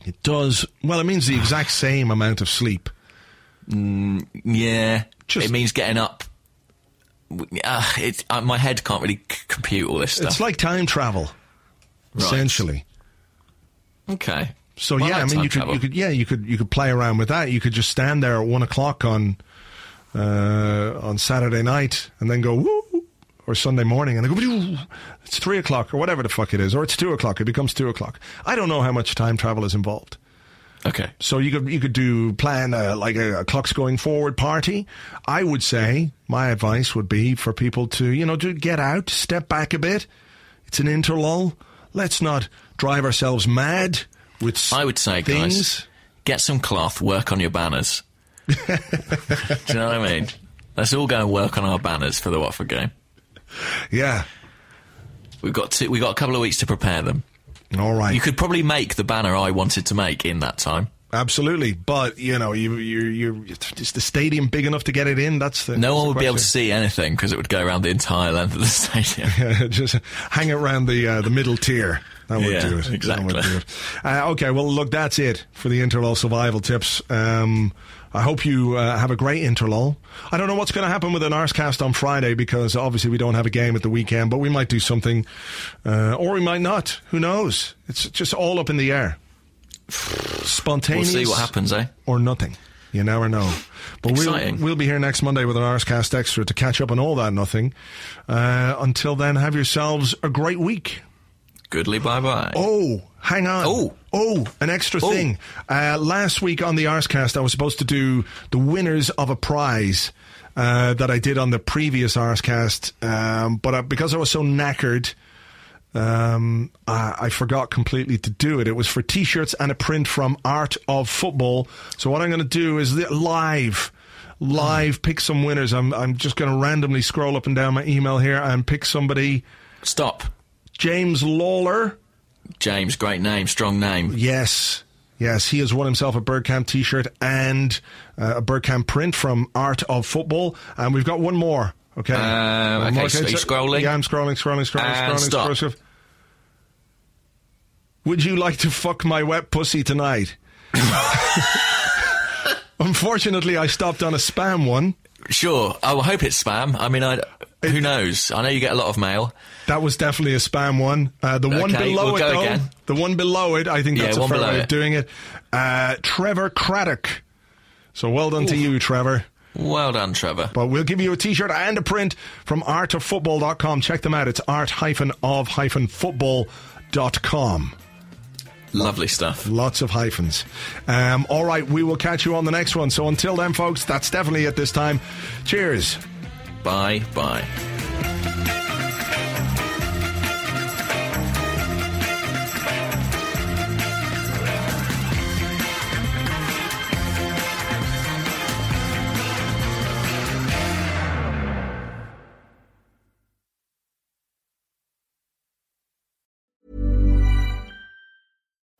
It does. Well, it means the exact same amount of sleep. Yeah, Just- it means getting up. Uh, it, uh, my head can't really c- compute all this stuff. It's like time travel, Right. essentially. okay. So Well, yeah, I like mean, time you could, you could, yeah, you could, you could play around with that. You could just stand there at one o'clock on, uh, on Saturday night, and then go woo, or Sunday morning, and then go. It's three o'clock or whatever the fuck it is, or it's two o'clock. It becomes two o'clock. I don't know how much time travel is involved. Okay. So you could you could do plan uh, like a, a clocks going forward party. I would say my advice would be for people to you know to get out, step back a bit. It's an interlull. Let's not drive ourselves mad with I would say, things. guys, get some cloth, work on your banners. Do you know what I mean? Let's all go and work on our banners for the Watford game. Yeah. We've got to, we've got a couple of weeks to prepare them. All right. You could probably make the banner I wanted to make in that time. Absolutely, but you know, you you you is the stadium big enough to get it in? That's the No that's one would be able to see anything because it would go around the entire length of the stadium. Just hang it around the uh, the middle tier. That would Yeah, do it. exactly. Do it. Uh, okay, well, look, that's it for the Interlull survival tips. Um, I hope you uh, have a great Interlull. I don't know what's going to happen with an Arscast on Friday because obviously we don't have a game at the weekend, but we might do something, uh, or we might not. Who knows? It's just all up in the air. Spontaneous. We'll see what happens, eh? Or nothing. You never know. But we'll, Exciting. we'll be here next Monday with an Arscast Extra to catch up on all that nothing. Uh, until then, have yourselves a great week. Goodly bye bye. Oh, hang on. Oh. Oh, an extra Oh. thing. Uh, last week on the Arscast, I was supposed to do the winners of a prize uh, that I did on the previous Arscast, um, but uh, because I was so knackered, um, I, I forgot completely to do it. It was for T-shirts and a print from Art of Football. So what I'm going to do is li- live. Live, pick some winners. I'm I'm just going to randomly scroll up and down my email here and pick somebody. Stop. James Lawler. James, great name, strong name. Yes. Yes, he has won himself a Bergkamp t-shirt and uh, a Bergkamp print from Art of Football. And we've got one more. Okay. Um, okay, more. so scrolling? Yeah, I'm scrolling, scrolling, scrolling, And scrolling, stop. scrolling. Would you like to fuck my wet pussy tonight? Unfortunately, I stopped on a spam one. Sure. I hope it's spam. I mean, I, who knows? I know you get a lot of mail. That was definitely a spam one. Uh, the one Okay, below we'll it, though, again. the one below it, I think Yeah, that's a one fair way of doing it. Uh, Trevor Craddock. So well done to you, Trevor. Well done, Trevor. But we'll give you a t-shirt and a print from artoffootball.com. Check them out. It's art-of-football.com. Lovely stuff. Lots of hyphens. Um, all right, we will catch you on the next one. So until then, folks, that's definitely it this time. Cheers. Bye bye.